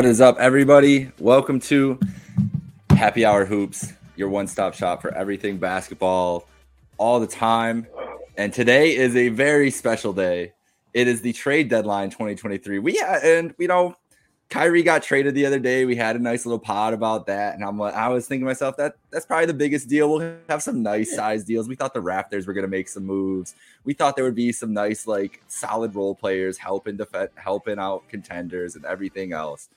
What is up, everybody? Welcome to Happy Hour Hoops, your one stop shop for everything basketball all the time. And today is a very special day. It is the trade deadline 2023. We had, and you know, Kyrie got traded the other day. We had a nice little pod about that, and I'm like, I was thinking to myself that that's probably the biggest deal. We'll have some nice size deals. We thought the Raptors were going to make some moves. We thought there would be some nice, like, solid role players helping defend, helping out contenders and everything else.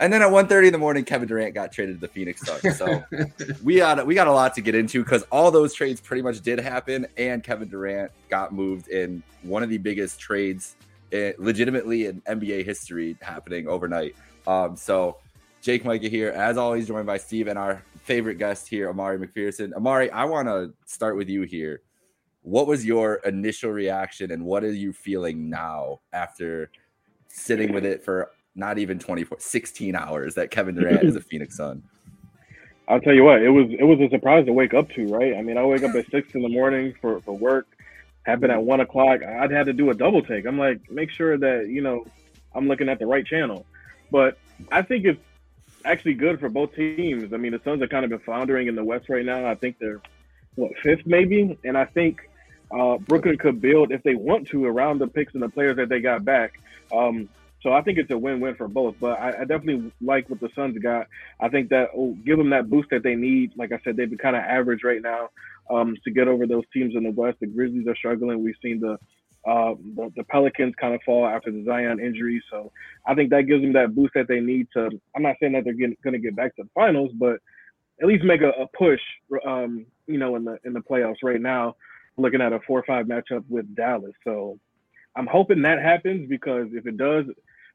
And then at 1.30 in the morning, Kevin Durant got traded to the Phoenix Suns. So we got we got a lot to get into because all those trades pretty much did happen, and Kevin Durant got moved in one of the biggest trades legitimately in NBA history happening overnight. Um, so Jake Micah here, as always, joined by Steve and our favorite guest here, Amari McPherson. Amari, I want to start with you here. What was your initial reaction and what are you feeling now after sitting with it for not even 24, 16 hours that Kevin Durant is a Phoenix Sun? I'll tell you what, it was it was a surprise to wake up to, right? I mean, I wake up at six in the morning for, for work happened at one o'clock, I'd had to do a double take. I'm like, make sure that you know I'm looking at the right channel. But I think it's actually good for both teams. I mean, the Suns have kind of been floundering in the West right now. I think they're what fifth maybe, and I think uh, Brooklyn could build if they want to around the picks and the players that they got back. Um, so I think it's a win-win for both. But I, I, definitely like what the Suns got. I think that will give them that boost that they need. Like I said, they've been kind of average right now um, to get over those teams in the West. The Grizzlies are struggling. We've seen the uh, the, the, Pelicans kind of fall after the Zion injury. So I think that gives them that boost that they need to. I'm not saying that they're going to get back to the finals, but at least make a, a push. Um, you know, in the in the playoffs right now, looking at a four or five matchup with Dallas. So I'm hoping that happens because if it does,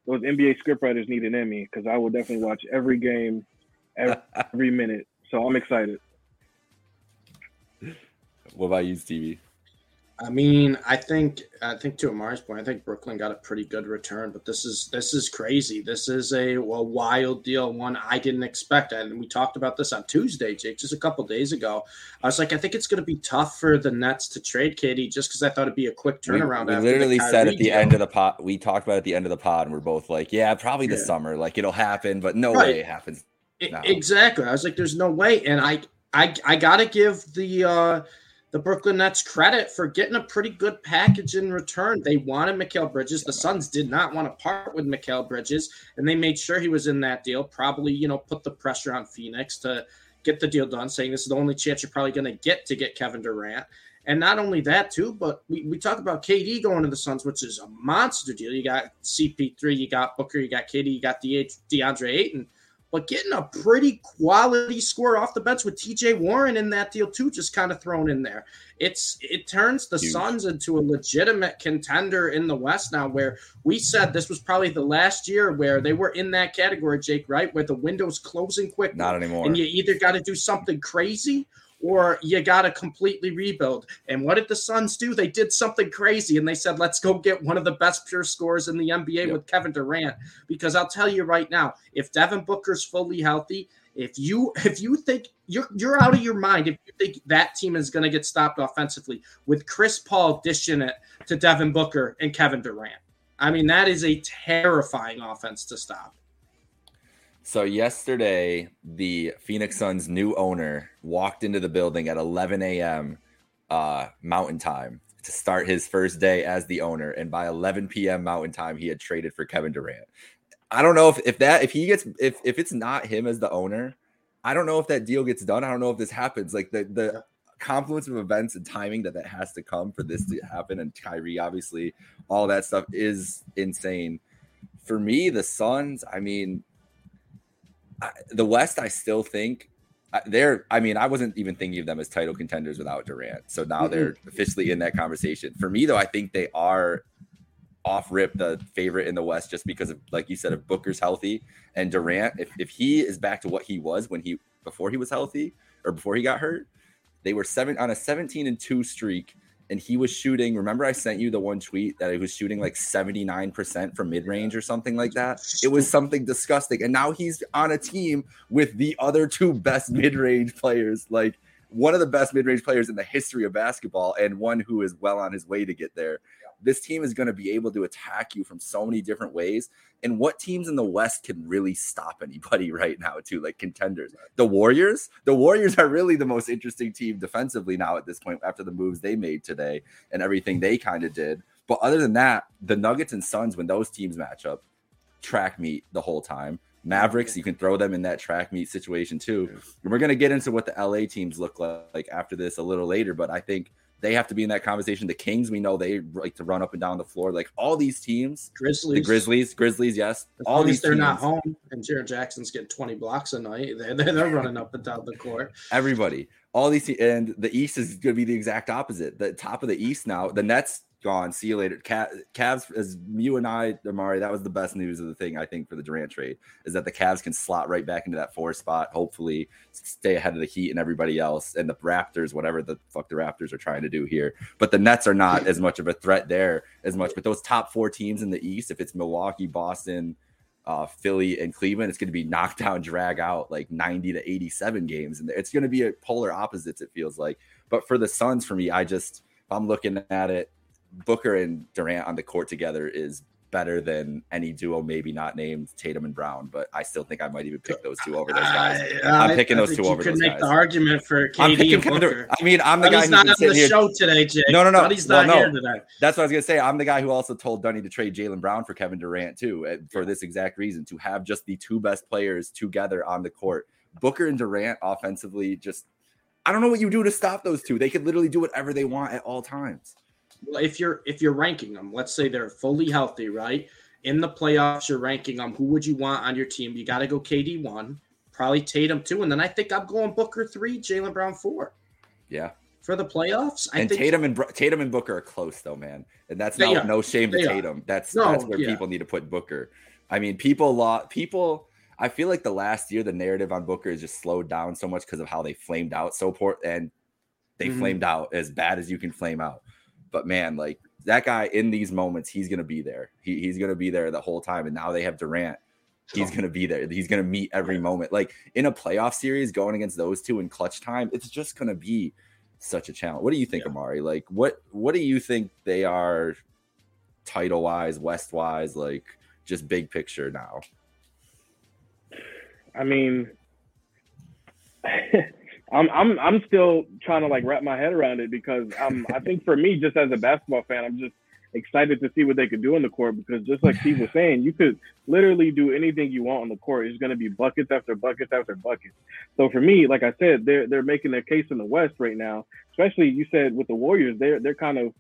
those NBA scriptwriters need an Emmy because I will definitely watch every game, every, minute. So I'm excited. What about you, Stevie? I mean, I think I think to Amari's point, I think Brooklyn got a pretty good return, but this is this is crazy. This is a, a wild deal, one I didn't expect. And we talked about this on Tuesday, Jake, just a couple days ago. I was like, I think it's going to be tough for the Nets to trade KD, just because I thought it'd be a quick turnaround. We, we literally said at the deal. end of the pod, we talked about at the end of the pod, and we're both like, yeah, probably the yeah. summer, like it'll happen, but no right. way it happens. Now. Exactly. I was like, there's no way, and I I I gotta give the. uh the Brooklyn Nets credit for getting a pretty good package in return. They wanted Mikal Bridges. The Suns did not want to part with Mikal Bridges, and they made sure he was in that deal. Probably, you know, put the pressure on Phoenix to get the deal done, saying this is the only chance you're probably going to get to get Kevin Durant. And not only that, too, but we, we talk about KD going to the Suns, which is a monster deal. You got CP3, you got Booker, you got KD, you got the DeAndre Ayton but getting a pretty quality score off the bench with TJ Warren in that deal too, just kind of thrown in there. It's it turns the Huge. Suns into a legitimate contender in the West now. Where we said this was probably the last year where they were in that category, Jake, right? Where the window's closing quick. Not anymore. And you either got to do something crazy or you got to completely rebuild. And what did the Suns do? They did something crazy and they said, let's go get one of the best pure scorers in the NBA yep. with Kevin Durant. Because I'll tell you right now, if Devin Booker's fully healthy, if you if you think you're you're out of your mind if you think that team is going to get stopped offensively with Chris Paul dishing it to Devin Booker and Kevin Durant. I mean, that is a terrifying offense to stop. So yesterday, the Phoenix Suns' new owner walked into the building at 11 a.m. Uh, Mountain Time to start his first day as the owner, and by 11 p.m. Mountain Time, he had traded for Kevin Durant. I don't know if, if that if he gets if if it's not him as the owner, I don't know if that deal gets done. I don't know if this happens. Like the the confluence of events and timing that that has to come for this to happen, and Kyrie obviously all that stuff is insane. For me, the Suns, I mean, the West, I still think they're. I mean, I wasn't even thinking of them as title contenders without Durant. So now mm-hmm. they're officially in that conversation. For me, though, I think they are off rip the favorite in the West just because of, like you said, if Booker's healthy and Durant, if, if he is back to what he was when he before he was healthy or before he got hurt, they were seven on a 17 and two streak and he was shooting. Remember, I sent you the one tweet that he was shooting like 79% from mid range or something like that. It was something disgusting. And now he's on a team with the other two best mid range players. Like, one of the best mid-range players in the history of basketball and one who is well on his way to get there. This team is going to be able to attack you from so many different ways. And what teams in the West can really stop anybody right now, too? Like contenders. The Warriors. The Warriors are really the most interesting team defensively now at this point after the moves they made today and everything they kind of did. But other than that, the Nuggets and Suns, when those teams match up, track meet the whole time. Mavericks, you can throw them in that track meet situation too. And we're going to get into what the LA teams look like after this a little later, but I think they have to be in that conversation. The Kings, we know they like to run up and down the floor. Like all these teams, Grizzlies, the Grizzlies, Grizzlies, yes. As all these they're teams, not home and Jaren Jackson's getting 20 blocks a night, they're, they're running up and down the court. Everybody, all these, and the East is going to be the exact opposite. The top of the East now, the Nets gone. See you later. Cavs, as you and I, Amari, that was the best news of the thing I think for the Durant trade is that the Cavs can slot right back into that four spot. Hopefully, stay ahead of the Heat and everybody else, and the Raptors, whatever the fuck the Raptors are trying to do here. But the Nets are not as much of a threat there as much. But those top four teams in the East, if it's Milwaukee, Boston. Uh, Philly and Cleveland, it's going to be knockdown, drag out like 90 to 87 games. And it's going to be a polar opposites, it feels like. But for the Suns, for me, I just, I'm looking at it, Booker and Durant on the court together is better than any duo, maybe not named Tatum and Brown, but I still think I might even pick those two over those guys. I, am picking I those two over those guys. You could make the argument for KD and Booker. I mean, I'm the but guy he's not on the here. show today, Jake. No, no, no. But he's not no. here today. That's what I was gonna say. I'm the guy who also told Dunny to trade Jaylen Brown for Kevin Durant too, eh, for this exact reason to have just the two best players together on the court. Booker and Durant offensively, just I don't know what you do to stop those two. They could literally do whatever they want at all times well, if you're if you're ranking them, let's say they're fully healthy, right? In the playoffs, you're ranking them. Who would you want on your team? You got to go KD one, probably Tatum two, and then I think I'm going Booker three, Jaylen Brown four. Yeah, for the playoffs. I and think Tatum and Tatum and Booker are close though, man. And that's no, no shame to Tatum. That's no, that's where yeah. people need to put Booker. I mean, people lot people. I feel like the last year the narrative on Booker is just slowed down so much because of how they flamed out so poor and they mm-hmm. flamed out as bad as you can flame out. But man, like that guy in these moments, he's gonna be there. He, he's gonna be there the whole time. And now they have Durant. He's gonna be there. He's gonna meet every moment. Like in a playoff series, going against those two in clutch time, it's just gonna be such a challenge. What do you think, yeah. Amari? Like what what do you think they are title wise, West wise, like just big picture now? I mean, I'm I'm I'm still trying to like wrap my head around it because I'm I think for me just as a basketball fan I'm just excited to see what they could do on the court because just like Steve was saying you could literally do anything you want on the court. It's going to be buckets after buckets after buckets. So for me like I said they're they're making their case in the West right now. Especially you said with the Warriors they're they're kind of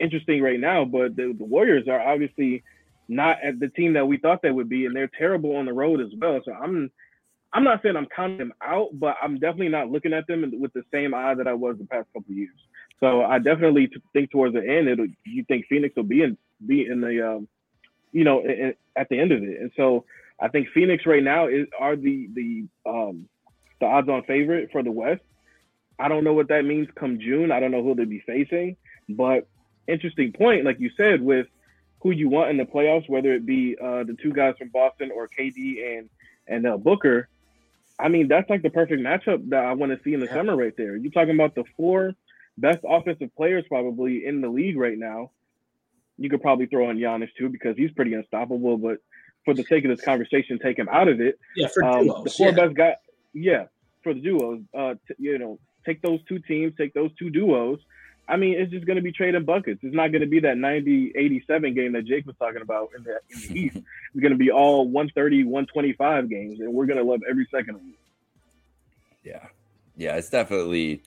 interesting right now but the, the Warriors are obviously not at the team that we thought they would be and they're terrible on the road as well. So I'm I'm not saying I'm counting them out, but I'm definitely not looking at them with the same eye that I was the past couple years. So I definitely think towards the end, it'll, you think Phoenix will be in be in the, um, you know, in, at the end of it. And so I think Phoenix right now is are the the um, the odds-on favorite for the West. I don't know what that means come June. I don't know who they'll be facing, but interesting point, like you said, with who you want in the playoffs, whether it be uh, the two guys from Boston or KD and and uh, Booker I mean, that's like the perfect matchup that I want to see in the yeah. summer right there. You're talking about the four best offensive players probably in the league right now. You could probably throw in Giannis too because he's pretty unstoppable. But for the sake of this conversation, take him out of it. Yeah, for um, duos, the four yeah. best guys. Yeah, for the duos. Uh, t- you know, take those two teams, take those two duos, I mean, it's just going to be trading buckets. It's not going to be that 90 87 game that Jake was talking about in the, in the East. It's going to be all 130, 125 games, and we're going to love every second of it. Yeah. Yeah, it's definitely.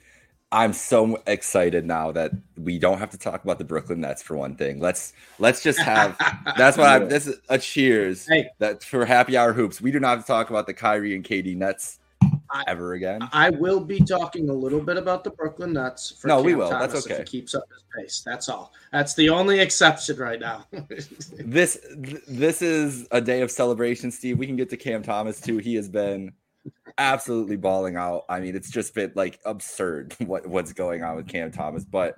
I'm so excited now that we don't have to talk about the Brooklyn Nets for one thing. Let's let's just have that's what I'm this is a cheers hey. that for happy hour hoops. We do not have to talk about the Kyrie and KD Nets I, ever again. I will be talking a little bit about the Brooklyn Nets. For no, Cam we will. Thomas That's okay. If he keeps up his pace. That's all. That's the only exception right now. this this is a day of celebration, Steve. We can get to Cam Thomas too. He has been absolutely balling out. I mean, it's just been like absurd what what's going on with Cam Thomas. But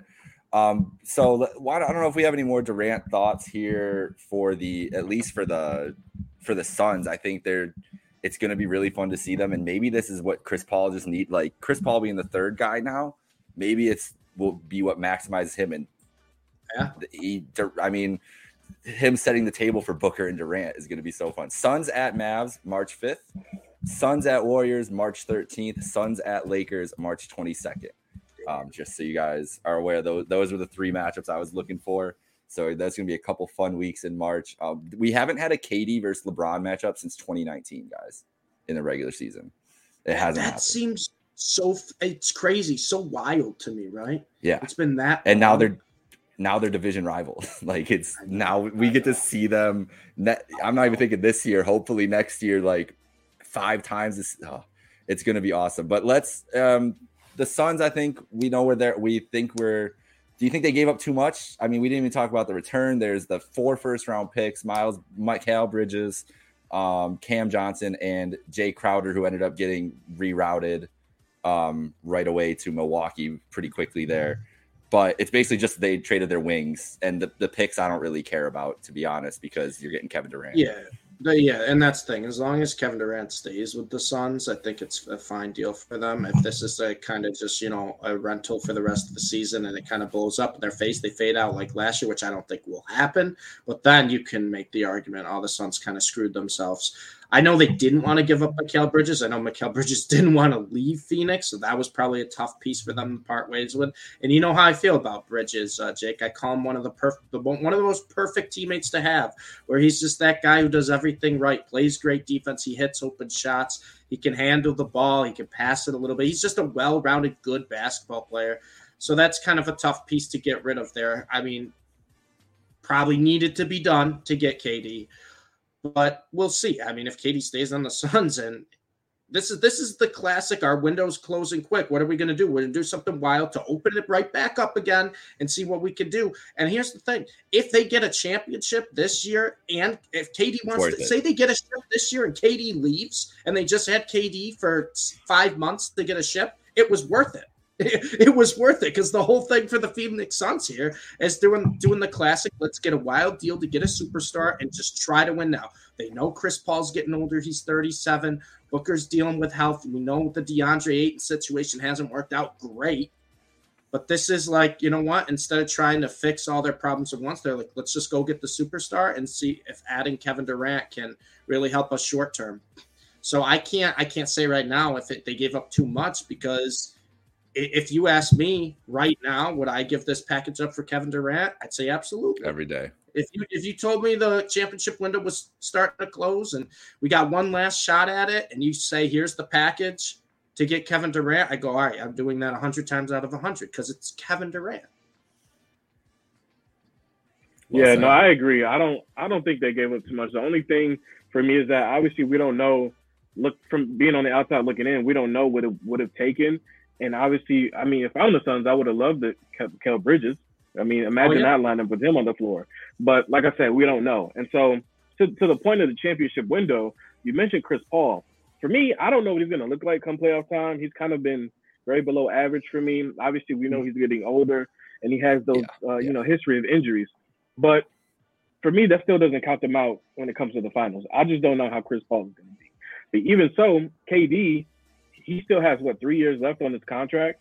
um, so why I don't know if we have any more Durant thoughts here for the at least for the for the Suns. I think they're it's going to be really fun to see them. And maybe this is what Chris Paul just need. Like Chris Paul being the third guy now, maybe it's will be what maximizes him. And yeah, he, I mean, him setting the table for Booker and Durant is going to be so fun. Suns at Mavs, March 5th. Suns at Warriors, March 13th. Suns at Lakers, March 22nd. Um, just so you guys are aware, those those were the three matchups I was looking for. So that's going to be a couple fun weeks in March. Um, we haven't had a KD versus LeBron matchup since 2019, guys, in the regular season. It hasn't. That happened. seems so. It's crazy, so wild to me, right? Yeah, it's been that. And now they're now they're division rivals. like it's now we get to see them. Ne- I'm not even thinking this year. Hopefully next year, like five times. This, oh, it's going to be awesome. But let's um the Suns. I think we know where they're. We think we're. Do you think they gave up too much? I mean, we didn't even talk about the return. There's the four first round picks: Miles, Mikal Bridges, um, Cam Johnson, and Jae Crowder, who ended up getting rerouted um, right away to Milwaukee pretty quickly there. But it's basically just they traded their wings, and the, the picks I don't really care about, to be honest, because you're getting Kevin Durant. Yeah, yeah, and that's the thing. As long as Kevin Durant stays with the Suns, I think it's a fine deal for them. If this is a kind of just you know a rental for the rest of the season and it kind of blows up in their face, they fade out like last year, which I don't think will happen. But then you can make the argument, oh, the Suns kind of screwed themselves. I know they didn't want to give up Mikal Bridges. I know Mikal Bridges didn't want to leave Phoenix, so that was probably a tough piece for them to part ways with. And you know how I feel about Bridges, uh, Jake. I call him one of the perfect, one of the most perfect teammates to have, where he's just that guy who does everything right, plays great defense, he hits open shots, he can handle the ball, he can pass it a little bit. He's just a well-rounded, good basketball player. So that's kind of a tough piece to get rid of there. I mean, probably needed to be done to get KD but we'll see. I mean, if KD stays on the Suns and this is this is the classic. Our window's closing quick. What are we going to do? We're going to do something wild to open it right back up again and see what we can do. And here's the thing: if they get a championship this year, and if KD wants to it. say they get a ship this year and KD leaves, and they just had KD for five months to get a ship, it was worth it. it was worth it because the whole thing for the Phoenix Suns here is doing doing the classic. Let's get a wild deal to get a superstar and just try to win now. They know Chris Paul's getting older; he's 37. Booker's dealing with health. We know the DeAndre Ayton situation hasn't worked out great, but this is like you know what? Instead of trying to fix all their problems at once, they're like, let's just go get the superstar and see if adding Kevin Durant can really help us short term. So I can't I can't say right now if it, they gave up too much because if you ask me right now, would I give this package up for Kevin Durant? I'd say absolutely. Every day. If you if you told me the championship window was starting to close and we got one last shot at it, and you say here's the package to get Kevin Durant, I go, all right, I'm doing that hundred times out of hundred because it's Kevin Durant. Well yeah, said. no, I agree. I don't I don't think they gave up too much. The only thing for me is that obviously we don't know look from being on the outside looking in, we don't know what it would have taken and obviously, I mean, if I'm the Suns, I would have loved it, Kel Bridges. I mean, imagine oh, yeah. that lineup with him on the floor. But like I said, we don't know. And so, to, to the point of the championship window, you mentioned Chris Paul. For me, I don't know what he's going to look like come playoff time. He's kind of been very below average for me. Obviously, we know he's getting older and he has those, yeah, uh, you know, history of injuries. But for me, that still doesn't count them out when it comes to the finals. I just don't know how Chris Paul is going to be. But even so, KD he still has what three years left on his contract.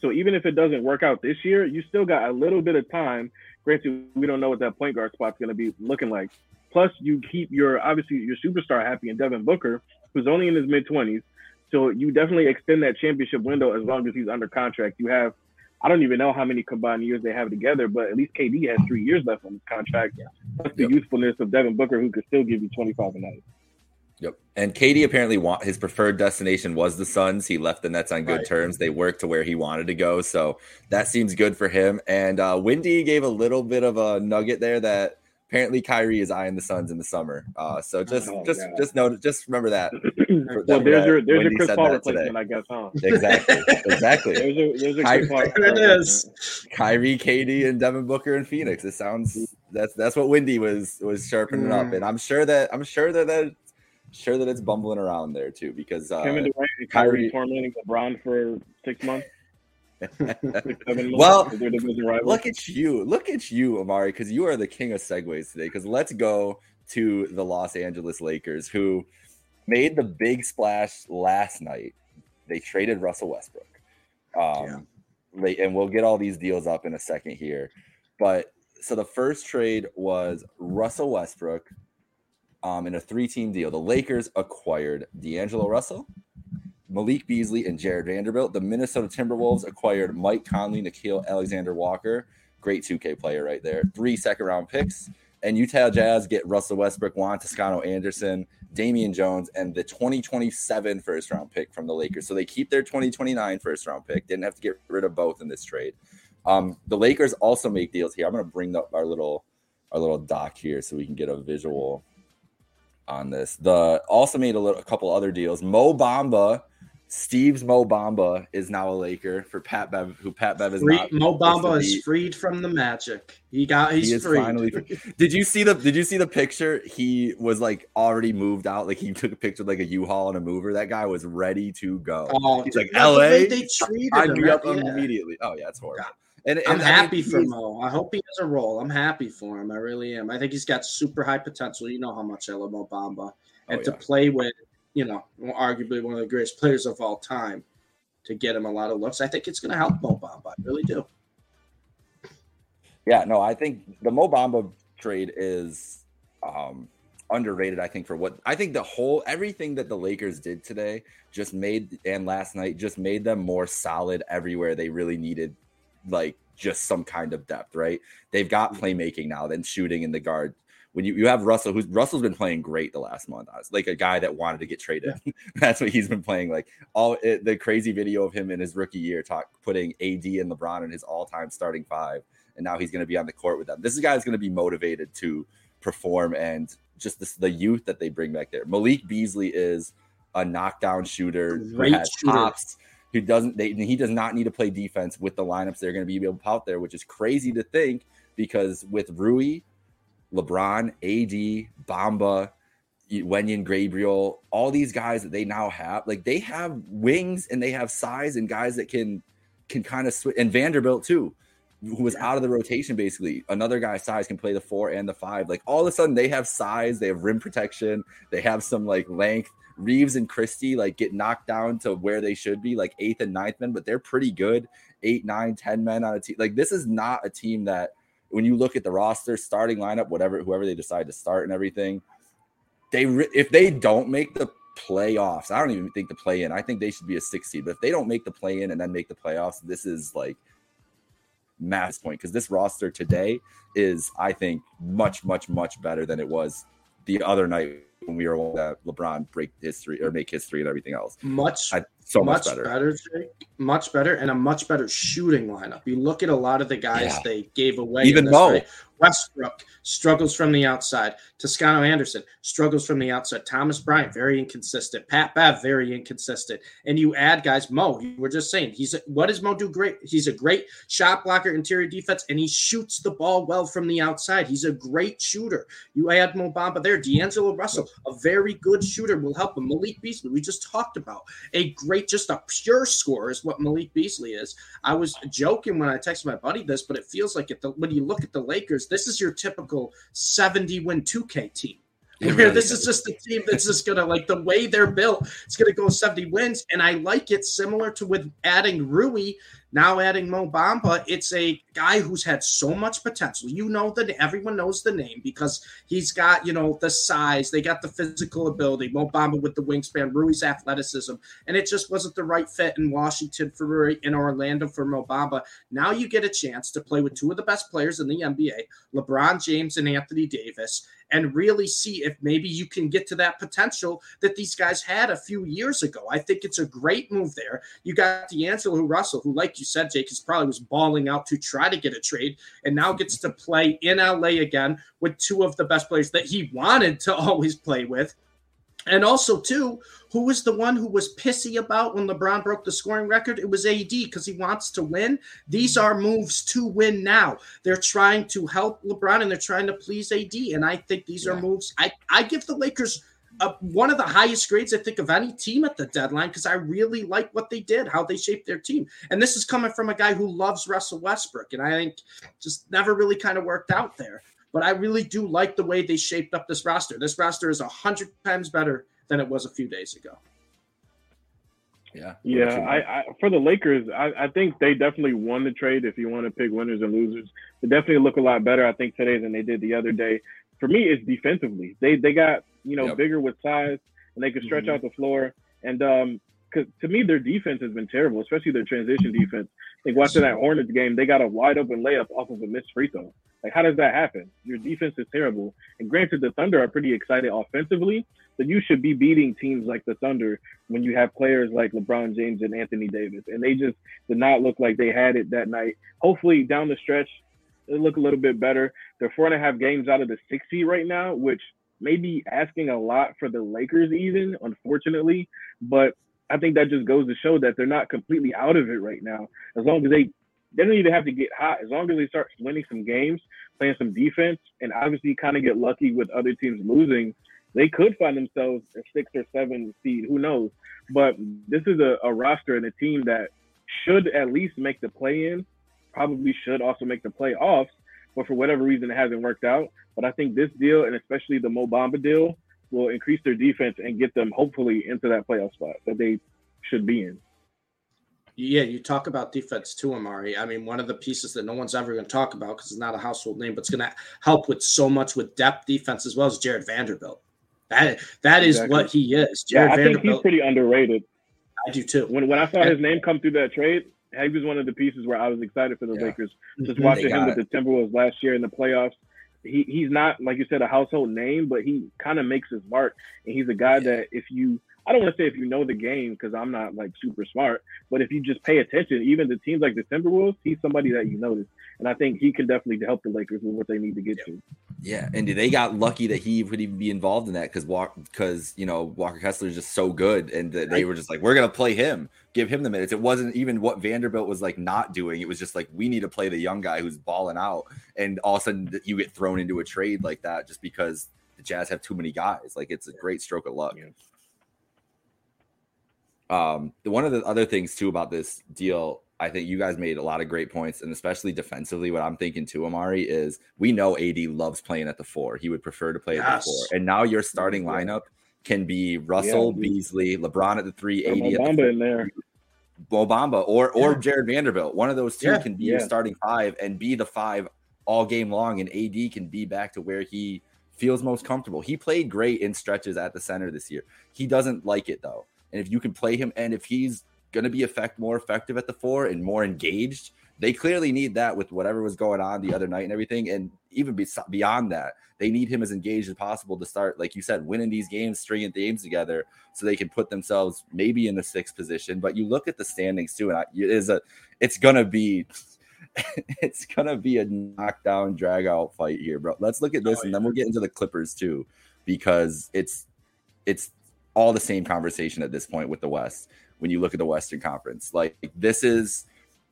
So even if it doesn't work out this year, you still got a little bit of time. Granted, we don't know what that point guard spot's going to be looking like. Plus, you keep your obviously your superstar happy in Devin Booker, who's only in his mid twenties. So you definitely extend that championship window as long as he's under contract. You have, I don't even know how many combined years they have together, but at least KD has three years left on his contract. Plus the yep. youthfulness of Devin Booker, who could still give you twenty five a night. Yep. And KD apparently want his preferred destination was the Suns. He left the Nets on good right. terms. They worked to where he wanted to go. So that seems good for him. And uh, Windy gave a little bit of a nugget there that apparently Kyrie is eyeing the Suns in the summer. Uh, so just oh, just God. just note just remember that. well, there's your there's Wendy your Chris Paul replacement, today. I guess, huh? Exactly. Exactly. there's a, there's a Kyrie, it is. Kyrie, KD, and Devin Booker and Phoenix. It sounds that's that's what Wendy was was sharpening mm. up, and I'm sure that I'm sure that that sure that it's bumbling around there too because uh, Kevin Durant and Kyrie tormenting LeBron for six months. well, look at you, look at you, Amari, because you are the king of segues today. Because let's go to the Los Angeles Lakers, who made the big splash last night. They traded Russell Westbrook. Um, yeah. and we'll get all these deals up in a second here. But so the first trade was Russell Westbrook um, in a three team deal. The Lakers acquired D'Angelo Russell, Malik Beasley, and Jarred Vanderbilt. The Minnesota Timberwolves acquired Mike Conley, Nickeil Alexander Walker. Great 2K player right there. Three second round picks. And Utah Jazz get Russell Westbrook, Juan Toscano Anderson, Damian Jones, and the 2027 first round pick from the Lakers. So they keep their 2029 first round pick. Didn't have to get rid of both in this trade. Um, the Lakers also make deals here. I'm going to bring up our little our little doc here so we can get a visual on this. The also made a little a couple other deals. Mo Bamba Steve's Mo Bamba is now a Laker for Pat Bev, who Pat Bev is Free, not. Mo Bamba is freed from the magic. He got he's he is freed. finally. did you see the Did you see the picture? He was like already moved out. Like he took a picture like a U-Haul and a mover. That guy was ready to go. Oh, he's like L.A. they treated I'd him. up yeah. immediately. Oh yeah, it's horrible. And, and, I'm happy mean, for Mo. I hope he has a role. I'm happy for him. I really am. I think he's got super high potential. You know how much I love Mo Bamba, and oh, yeah. to play with you know, arguably one of the greatest players of all time, to get him a lot of looks. I think it's going to help Mo Bamba. I really do. Yeah, no, I think the Mo Bamba trade is um, underrated. I think for what I think the whole everything that the Lakers did today just made and last night just made them more solid everywhere they really needed, like just some kind of depth. Right? They've got mm-hmm. playmaking now, then shooting in the guard when you, you have Russell, who's Russell's been playing great the last month, like a guy that wanted to get traded. Yeah. That's what he's been playing. Like all it, the crazy video of him in his rookie year, talk putting AD and LeBron in his all time starting five, and now he's going to be on the court with them. This guy is going to be motivated to perform, and just this, the youth that they bring back there. Malik Beasley is a knockdown shooter great who has shooter. tops. Who doesn't? They, he does not need to play defense with the lineups they're going to be able to out there, which is crazy to think because with Rui LeBron, AD, Bamba, Wenyen Gabriel, all these guys that they now have, like they have wings and they have size and guys that can can kind of switch. And Vanderbilt too, who was out of the rotation basically. Another guy size can play the four and the five. Like all of a sudden they have size, they have rim protection, they have some like length. Reaves and Christie like get knocked down to where they should be, like eighth and ninth men, but they're pretty good. Eight, nine, ten men on a team. Like this is not a team that when you look at the roster, starting lineup, whatever, whoever they decide to start and everything, they if they don't make the playoffs, I don't even think the play in. I think they should be a six seed. But if they don't make the play in and then make the playoffs, this is like mass point because this roster today is, I think, much, much, much better than it was the other night when we were that LeBron break history or make history and everything else. Much, I, so much, much better. better much better, and a much better shooting lineup. You look at a lot of the guys yeah. they gave away. Even though Westbrook struggles from the outside. Toscano Anderson struggles from the outside. Thomas Bryant, very inconsistent. Pat Bev, very inconsistent. And you add guys, Mo, you were just saying, he's a, what does Mo do great? He's a great shot blocker, interior defense, and he shoots the ball well from the outside. He's a great shooter. You add Mo Bamba there. D'Angelo Russell, a very good shooter, will help him. Malik Beasley, we just talked about. A great, just a pure scorer is what Malik Beasley is. I was joking when I texted my buddy this, but it feels like it, when you look at the Lakers, this is your typical 70 win 2K team. Where really this is. is just a team that's just gonna like the way they're built, it's gonna go 70 wins. And I like it similar to with adding Rui now adding Mo Bamba, it's a guy who's had so much potential. You know that everyone knows the name because he's got, you know, the size, they got the physical ability, Mo Bamba with the wingspan, Rui's athleticism, and it just wasn't the right fit in Washington for Rui, in Orlando for Mo Bamba. Now you get a chance to play with two of the best players in the NBA, LeBron James and Anthony Davis, and really see if maybe you can get to that potential that these guys had a few years ago. I think it's a great move there. You got D'Angelo Russell, who, like you said, Jake, is probably was balling out to try to get a trade and now gets to play in LA again with two of the best players that he wanted to always play with. And also, too, who was the one who was pissy about when LeBron broke the scoring record? It was AD because he wants to win. These are moves to win now. They're trying to help LeBron and they're trying to please AD. And I think these yeah. are moves. I, I give the Lakers a, one of the highest grades, I think, of any team at the deadline because I really like what they did, how they shaped their team. And this is coming from a guy who loves Russell Westbrook. And I think just never really kind of worked out there. But I really do like the way they shaped up this roster. This roster is a hundred times better than it was a few days ago. Yeah. Yeah. I, I for the Lakers, I, I think they definitely won the trade. If you want to pick winners and losers, they definitely look a lot better. I think today than they did the other day. For me, it's defensively. They they got you know Yep. bigger with size and they can stretch Mhm. out the floor. And um, cause to me, their defense has been terrible, especially their transition defense. Think watching that Hornets game, they got a wide open layup off of a missed free throw. Like, how does that happen? Your defense is terrible. And granted, the Thunder are pretty excited offensively, but you should be beating teams like the Thunder when you have players like LeBron James and Anthony Davis. And they just did not look like they had it that night. Hopefully, down the stretch, look a little bit better. They're four and a half games out of the six seed right now, which may be asking a lot for the Lakers, even unfortunately. But I think that just goes to show that they're not completely out of it right now. As long as they they don't even have to get hot. As long as they start winning some games, playing some defense, and obviously kind of get lucky with other teams losing, they could find themselves a six or seven seed. Who knows? But this is a, a roster and a team that should at least make the play in, probably should also make the playoffs. But for whatever reason, it hasn't worked out. But I think this deal, and especially the Mo Bamba deal, will increase their defense and get them hopefully into that playoff spot that they should be in. Yeah, you talk about defense too, Amari. I mean, one of the pieces that no one's ever going to talk about because it's not a household name, but it's going to help with so much with depth defense as well as Jarred Vanderbilt. That that is Exactly. what he is. Yeah, Jarred I think he's pretty underrated. I do too. When when I saw his name come through that trade, he was one of the pieces where I was excited for the Yeah. Lakers. Just watching him with the Timberwolves last year in the playoffs. He he's not like you said a household name, but he kind of makes his mark, and he's a guy Yeah. that if you I don't want to say if you know the game because I'm not like super smart, but if you just pay attention, even the teams like the Timberwolves, he's somebody that you notice, and I think he can definitely help the Lakers with what they need to get to. Yeah, and they got lucky that he would even be involved in that because because you know Walker Kessler is just so good, and they were just like, we're gonna play him, give him the minutes. It wasn't even what Vanderbilt was like not doing. It was just like we need to play the young guy who's balling out, and all of a sudden you get thrown into a trade like that just because the Jazz have too many guys. Like it's a great stroke of luck. Yeah. Um, one of the other things too about this deal, I think you guys made a lot of great points, and especially defensively, what I'm thinking too, Amari, is we know AD loves playing at the four. He would prefer to play at the four. And now your starting lineup can be Russell, dude. Beasley, LeBron at the three, AD at the four, in there. Mo Bamba, or or Yeah. Jarred Vanderbilt. One of those two Yeah. can be your starting five and be the five all game long, and AD can be back to where he feels most comfortable. He played great in stretches at the center this year. He doesn't like it though. And if you can play him, and if he's going to be effect more effective at the four and more engaged, they clearly need that with whatever was going on the other night and everything. And even be, beyond that, they need him as engaged as possible to start, like you said, winning these games, stringing games together, so they can put themselves maybe in the sixth position. But you look at the standings too, and I, it is a, it's gonna be. It's gonna be a knockdown, drag out fight here, bro. Let's look at this, Oh, and then we'll get into the Clippers too, because it's it's all the same conversation at this point with the West. When you look at the Western Conference, like this is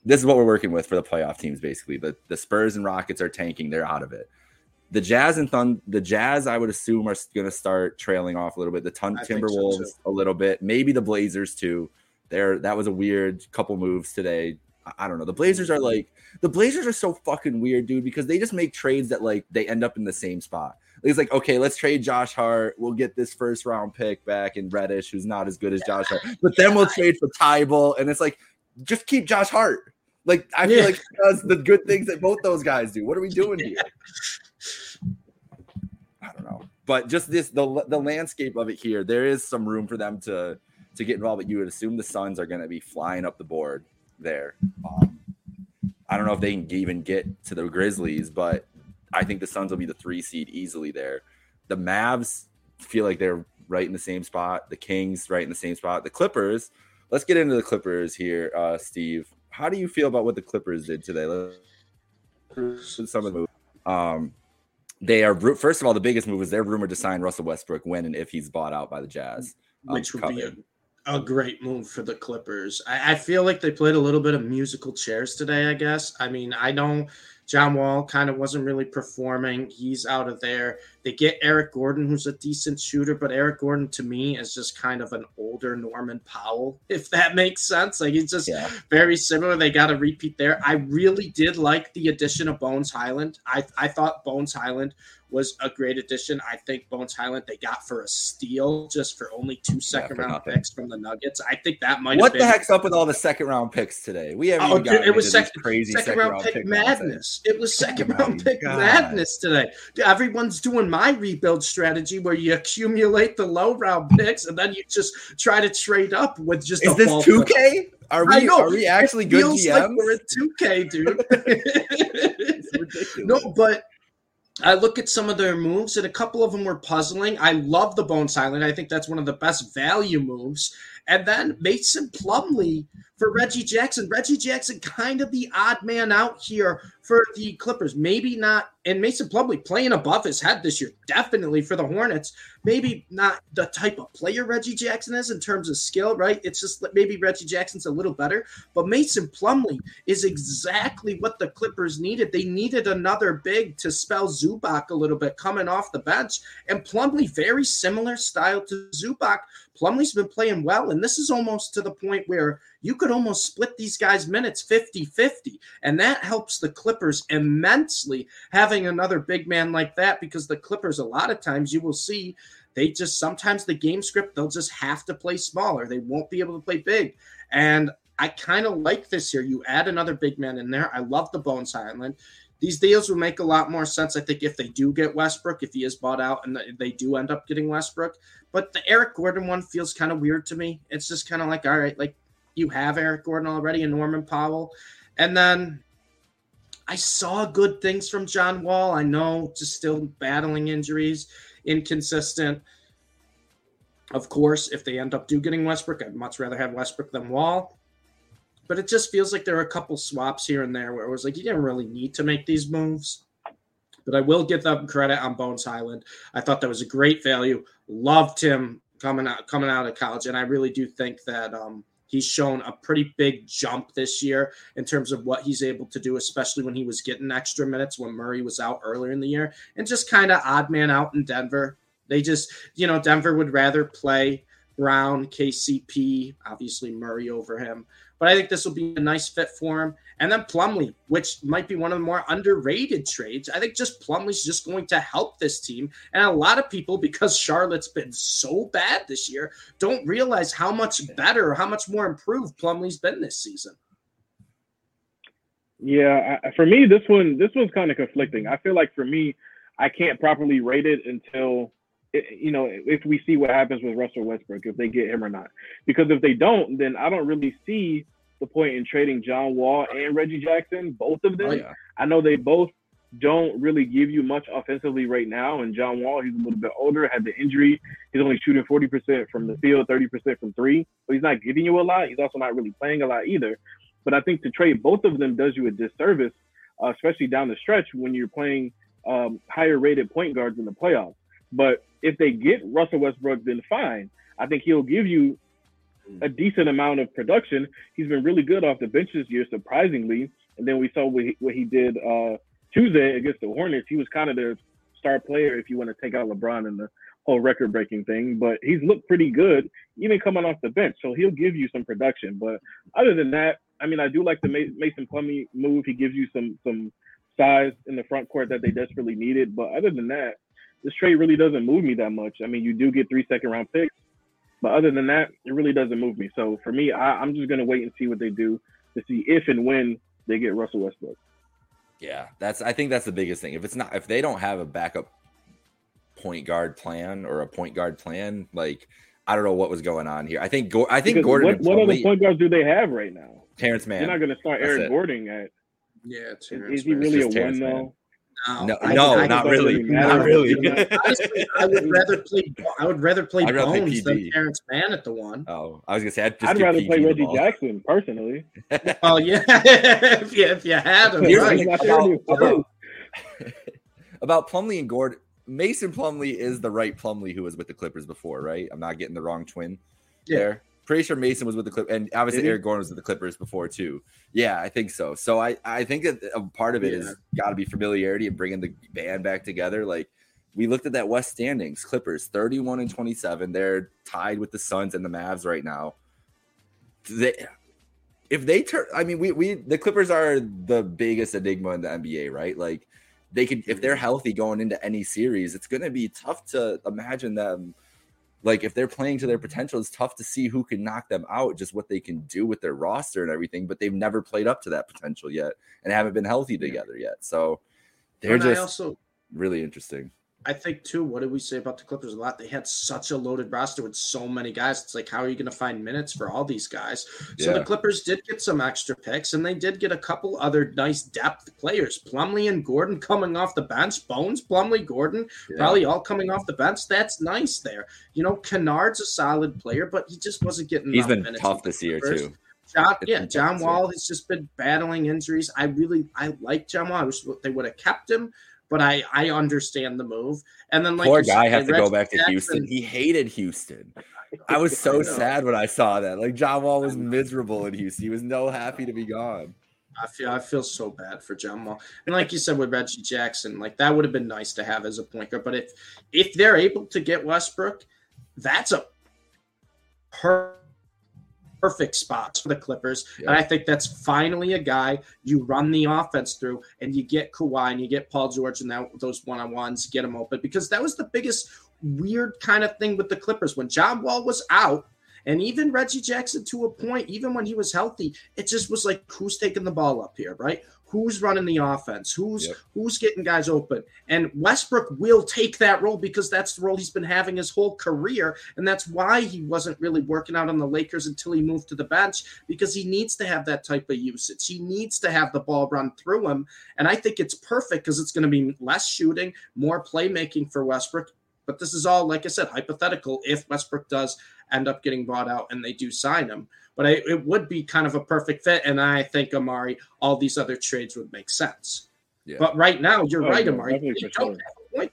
this is what we're working with for the playoff teams. Basically, the the Spurs and Rockets are tanking; they're out of it. The Jazz and Thun, the Jazz, I would assume, are going to start trailing off a little bit. The Tun- think so, Timberwolves a little bit, maybe the Blazers too. There, that was a weird couple moves today. I don't know. The Blazers are like the Blazers are so fucking weird, dude, because they just make trades that like they end up in the same spot. It's like, okay, let's trade Josh Hart. We'll get this first round pick back in Reddish, who's not as good as Josh Hart. But then we'll trade for Thybulle, and it's like, just keep Josh Hart. Like I feel Yeah. like he does the good things that both those guys do. What are we doing here? I don't know. But just this the the landscape of it here, there is some room for them to to get involved. But you would assume the Suns are going to be flying up the board there. Um, I don't know if they can even get to the Grizzlies, but I think the Suns will be the three seed easily there. The Mavs feel like they're right in the same spot. The Kings right in the same spot. The Clippers. Let's get into the Clippers here, uh, Steve. How do you feel about what the Clippers did today? Let's some of the. Um, they are first of all the biggest move is they're rumored to sign Russell Westbrook when and if he's bought out by the Jazz. um, which would be a, a great move for the Clippers. I, I feel like they played a little bit of musical chairs today, I guess. I mean, I don't John Wall kind of wasn't really performing. He's out of there. They get Eric Gordon, who's a decent shooter, but Eric Gordon to me is just kind of an older Norman Powell, if that makes sense. Like he's just Yeah. very similar. They got a repeat there. I really did like the addition of Bones Hyland. I, I thought Bones Hyland was a great addition. I think Bones Hyland they got for a steal just for only two second for round nothing. picks from the Nuggets. I think that might What the been heck's up with all the second round picks today? We haven't Oh, dude, it was second, crazy second, round, pick nonsense. madness. It was second Oh round pick God. madness today. Dude, Everyone's doing my rebuild strategy where you accumulate the low round picks and then you just try to trade up with just Is a this two K? Are I we know. are we actually It good feels GMs? like we're at 2K, dude. No, but I look at some of their moves, and a couple of them were puzzling. I love the Bones Hyland. I think that's one of the best value moves. And then Mason Plumlee for Reggie Jackson. Reggie Jackson kind of the odd man out here for the Clippers. Maybe not, and Mason Plumlee playing above his head this year, definitely for the Hornets. Maybe not the type of player Reggie Jackson is in terms of skill, right? It's just maybe Reggie Jackson's a little better, but Mason Plumlee is exactly what the Clippers needed. They needed another big to spell Zubac a little bit coming off the bench, and Plumlee very similar style to Zubac. Plumlee's been playing well, and this is almost to the point where you could almost split these guys' minutes 50 50. And that helps the Clippers immensely having another big man like that because the Clippers, a lot of times, you will see they just sometimes the game script, they'll just have to play smaller. They won't be able to play big. And I kind of like this here. You add another big man in there. I love the Bones Hyland. These deals will make a lot more sense, I think, if they do get Westbrook, if he is bought out and they do end up getting Westbrook. But the Eric Gordon one feels kind of weird to me. It's just kind of like, all right, like you have Eric Gordon already and Norman Powell. And then I saw good things from John Wall. I know just still battling injuries, inconsistent. Of course, if they end up do getting Westbrook, I'd much rather have Westbrook than Wall. But it just feels like there are a couple swaps here and there where it was like you didn't really need to make these moves. But I will give them credit on Bones Hyland. I thought that was a great value. Loved him coming out coming out of college, and I really do think that um, he's shown a pretty big jump this year in terms of what he's able to do, especially when he was getting extra minutes when Murray was out earlier in the year, and just kind of odd man out in Denver. They just, you know, Denver would rather play Brown, KCP, obviously Murray over him. But I think this will be a nice fit for him. And then Plumlee, which might be one of the more underrated trades. I think just Plumlee's just going to help this team. And a lot of people, because Charlotte's been so bad this year, don't realize how much better, how much more improved Plumlee's been this season. Yeah, for me, this one this one's kind of conflicting. I feel like for me, I can't properly rate it until you know if we see what happens with Russell Westbrook if they get him or not. Because if they don't, then I don't really see the point in trading John Wall and Reggie Jackson, both of them. Oh, yeah. I know they both don't really give you much offensively right now. And John Wall, he's a little bit older, had the injury. He's only shooting 40% from the field, 30% from three. So he's not giving you a lot. He's also not really playing a lot either. But I think to trade both of them does you a disservice, uh, especially down the stretch when you're playing um, higher rated point guards in the playoffs. But if they get Russell Westbrook, then fine. I think he'll give you a decent amount of production. He's been really good off the bench this year, surprisingly. And then we saw what he, what he did uh, Tuesday against the Hornets. He was kind of their star player if you want to take out LeBron and the whole record breaking thing. But he's looked pretty good, even coming off the bench. So he'll give you some production. But other than that, I mean, I do like the Mason Plumlee move. He gives you some some size in the front court that they desperately needed. But other than that, this trade really doesn't move me that much. I mean, you do get three second round picks. But other than that, it really doesn't move me. So for me, I, I'm just gonna wait and see what they do to see if and when they get Russell Westbrook. Yeah, that's I think that's the biggest thing. If it's not if they don't have a backup point guard plan or a point guard plan, like I don't know what was going on here. I think Go- I think Because Gordon What, what other point guards do they have right now? Terance Mann. You're not gonna start That's Eric. Gordon at. Yeah, Is, is he really a Terrence one Mann. though? No, I- no, I- not I- really. I- Not really. Honestly, I would rather play. I would rather play I'd rather play Bones than Terance Mann at the one. oh, I was gonna say I'd, just I'd rather PG play Reggie. Jackson personally. Oh yeah, if you if you had him, Here's right. the Not thing fair about, to- about, about Plumlee and Gordon. Mason Plumlee is the right Plumlee who was with the Clippers before, right? I'm not getting the wrong twin Yeah. there. Pretty sure Mason was with the Clippers, and obviously Eric Gordon was with the Clippers before too. Yeah, I think so. So I I think that a part of it is got to be familiarity and bringing the band back together. Like we looked at that West standings, Clippers 31 and 27. They're tied with the Suns and the Mavs right now. They, if they turn, I mean, we we the Clippers are the biggest enigma in the NBA, right? Like they could if they're mm-hmm. healthy going into any series, it's going to be tough to imagine them like if they're playing to their potential, it's tough to see who can knock them out, just what they can do with their roster and everything. But they've never played up to that potential yet and haven't been healthy together yet. So they're And just also really interesting. I think too. What did we say about the Clippers a lot? They had such a loaded roster with so many guys. It's like, how are you going to find minutes for all these guys? So Yeah. the Clippers did get some extra picks, and they did get a couple other nice depth players. Plumlee and Gordon coming off the bench. Bones, Plumlee, Gordon, Yeah. probably all coming off the bench. That's nice there. You know, Kennard's a solid player, but he just wasn't getting. He's been minutes tough this year too. John, yeah, John Wall has just been battling injuries. I really, I like John Wall. I wish they would have kept him, but I, I understand the move. And then, like Poor said, guy has to go back to Jackson- Houston. He hated Houston. I was so know. sad when I saw that. Like John Wall was miserable in Houston. He was no happy to be gone. I feel I feel so bad for John Wall. And like you said with Reggie Jackson, like that would have been nice to have as a point guard. But if if they're able to get Westbrook, that's a per- perfect spot for the Clippers. Yeah. And I think that's finally a guy you run the offense through and you get Kawhi and you get Paul George and that those one on ones, get them open. Because that was the biggest weird kind of thing with the Clippers. When John Wall was out, and even Reggie Jackson to a point, even when he was healthy, it just was like, who's taking the ball up here, right? Who's running the offense? Who's Yep. who's getting guys open? And Westbrook will take that role because that's the role he's been having his whole career, and that's why he wasn't really working out on the Lakers until he moved to the bench because he needs to have that type of usage. He needs to have the ball run through him, and I think it's perfect because it's going to be less shooting, more playmaking for Westbrook. But this is all, like I said, hypothetical. If Westbrook does end up getting bought out and they do sign him. But I, it would be kind of a perfect fit. And I think Amari, all these other trades would make sense. Yeah. But right now, you're Oh, right, yeah, Amari. definitely They don't sure. have a point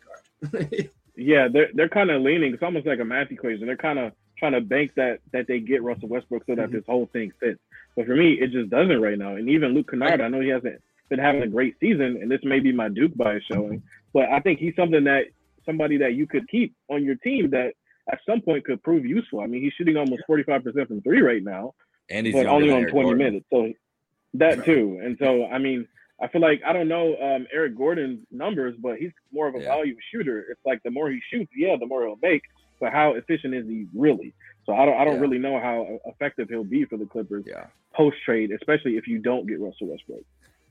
guard. Yeah, they're they're kind of leaning. It's almost like a math equation. They're kind of trying to bank that that they get Russell Westbrook so that Mhm. this whole thing fits. But for me, it just doesn't right now. And even Luke Kennard, I know he hasn't been having a great season, and this may be my Duke bias showing, but I think he's something that somebody that you could keep on your team that at some point could prove useful. I mean, he's shooting almost forty five percent from three right now, And he's but only on 20 Gordon. minutes. So that Right. too. And so, I mean, I feel like I don't know um, Eric Gordon's numbers, but he's more of a Yeah. volume shooter. It's like the more he shoots, yeah, the more he'll make. But how efficient is he really? So I don't, I don't Yeah. really know how effective he'll be for the Clippers Yeah. post trade, especially if you don't get Russell Westbrook.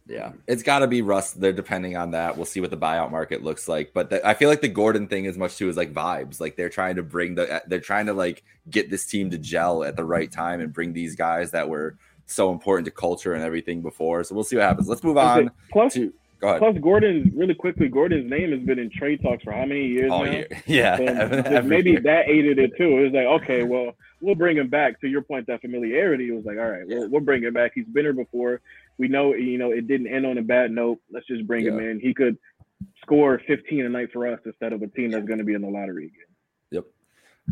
Yeah, it's got to be Russ. They're depending on that. We'll see what the buyout market looks like. But the, I feel like the Gordon thing as much too is like vibes. Like they're trying to bring the, uh, they're trying to like get this team to gel at the right time and bring these guys that were so important to culture and everything before. So we'll see what happens. Let's move on Plus, to go ahead. plus Gordon, really quickly, Gordon's name has been in trade talks for how many years All now? year, yeah. So maybe year. that aided it too. It was like, okay, well, we'll bring him back. To your point, that familiarity was like, all right, Yeah. we'll, we'll bring him back. He's been here before. We know, you know, it didn't end on a bad note. Let's just bring him in. He could score 15 a night for us instead of a team that's going to be in the lottery again. Yep.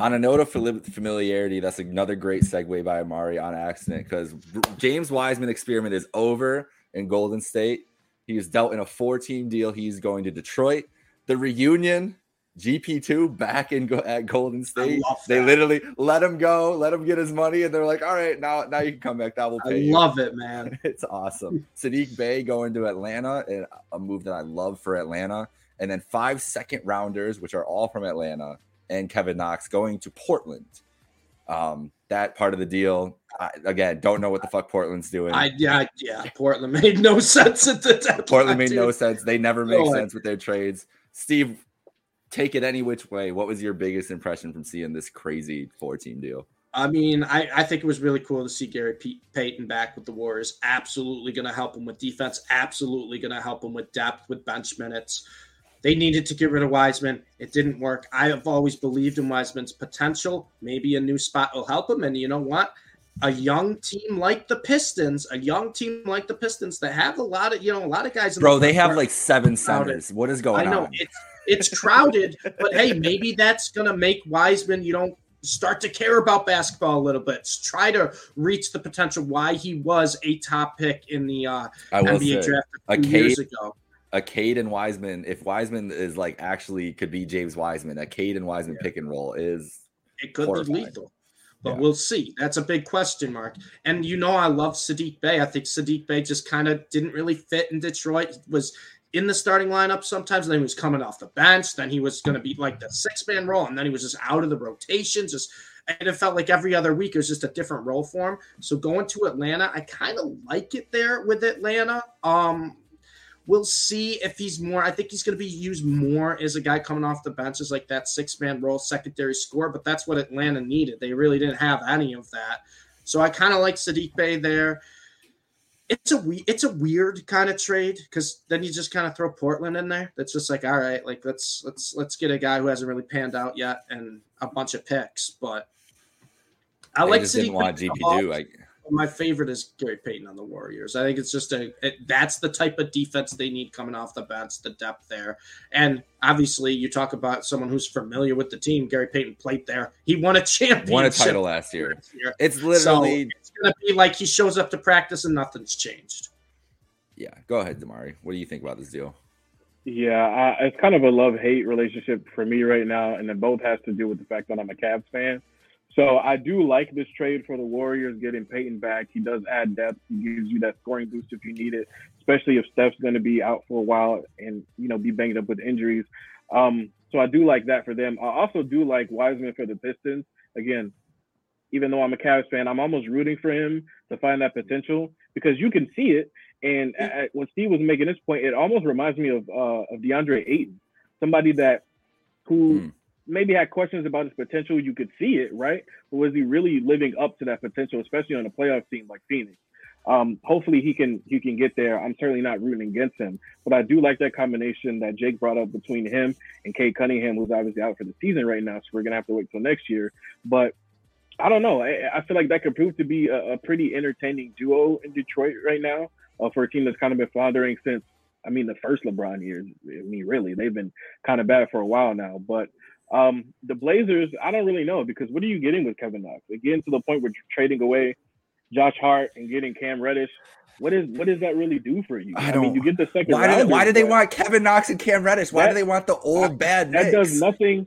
On a note of familiarity, that's another great segue by Amari on accident because James Wiseman experiment is over in Golden State. He was dealt in a four-team deal. He's going to Detroit. The reunion, GP2 back in go- at Golden State. They literally let him go, let him get his money, and they're like, "All right, now now you can come back. That will I pay you." love it, man. It's awesome. Sadiq Bey going to Atlanta, and a move that I love for Atlanta. And then five second rounders, which are all from Atlanta, and Kevin Knox going to Portland. Um, that part of the deal, I, again, don't know what the fuck Portland's doing. I yeah yeah. Portland made no sense at the deadline. Portland made dude. no sense. They never make ahead. sense with their trades. Steve, take it any which way. What was your biggest impression from seeing this crazy four team deal? I mean, I, I think it was really cool to see Gary P- Payton back with the Warriors. Absolutely going to help him with defense. Absolutely going to help him with depth, with bench minutes. They needed to get rid of Wiseman. It didn't work. I have always believed in Wiseman's potential. Maybe a new spot will help him. And you know what? A young team like the Pistons, a young team like the Pistons that have a lot of, you know, a lot of guys. in Bro, the they have like seven centers. What is I going know on? it's it's crowded, but hey, maybe that's gonna make Wiseman, you know, start to care about basketball a little bit. Try to reach the potential why he was a top pick in the uh, I NBA say, draft a few years ago. a Cade and Wiseman, if Wiseman is like actually could be James Wiseman, a Cade and Wiseman pick and roll is It could horrifying. be lethal. But Yeah. we'll see. That's a big question mark. And you know, I love Sadiq Bey. I think Sadiq Bey just kind of didn't really fit in Detroit. He was in the starting lineup sometimes. Then he was coming off the bench. Then he was going to be like the six man role, and then he was just out of the rotation. Just and it felt like every other week it was just a different role for him. So going to Atlanta, I kind of like it there with Atlanta. Um, we'll see if he's more. I think he's going to be used more as a guy coming off the bench as like that six man role, secondary score. But that's what Atlanta needed. They really didn't have any of that. So I kind of like Sadiq Bey there it's a we it's a weird kind of trade because then you just kind of throw Portland in there. That's just like all right, like let's let's let's get a guy who hasn't really panned out yet and a bunch of picks. But I They like City didn't want GP2. Like, my favorite is Gary Payton on the Warriors. I think it's just a it, that's the type of defense they need coming off the bench, the depth there. And obviously, you talk about someone who's familiar with the team. Gary Payton played there. He won a championship. won a title last year. last year. It's So literally it's gonna be like he shows up to practice and nothing's changed. yeah. Go ahead, Damari. What do you think about this deal? Yeah, I, it's kind of a love hate relationship for me right now, and it both has to do with the fact that I'm a Cavs fan. So I do like this trade for the Warriors getting Payton back. He does add depth. He gives you that scoring boost if you need it, especially if Steph's going to be out for a while and you know be banged up with injuries. Um, so I do like that for them. I also do like Wiseman for the Pistons. Again, even though I'm a Cavs fan, I'm almost rooting for him to find that potential because you can see it. And when Steve was making this point, it almost reminds me of uh, of DeAndre Ayton, somebody that who Hmm. maybe had questions about his potential. You could see it, right? But was he really living up to that potential, especially on a playoff team like Phoenix? Um, hopefully he can he can get there. I'm certainly not rooting against him, but I do like that combination that Jake brought up between him and Cade Cunningham, who's obviously out for the season right now. So we're gonna have to wait till next year. But I don't know. I, I feel like that could prove to be a, a pretty entertaining duo in Detroit right now uh, for a team that's kind of been floundering since I mean the first LeBron years. I mean, really, they've been kind of bad for a while now. But um, the Blazers, I don't really know because what are you getting with Kevin Knox? Again, to the point where you're trading away Josh Hart and getting Cam Reddish. What is what does that really do for you? I mean, don't- you get the second. Why did rounders, why did they want Kevin Knox and Cam Reddish? Why That- do they want the old bad that does nothing.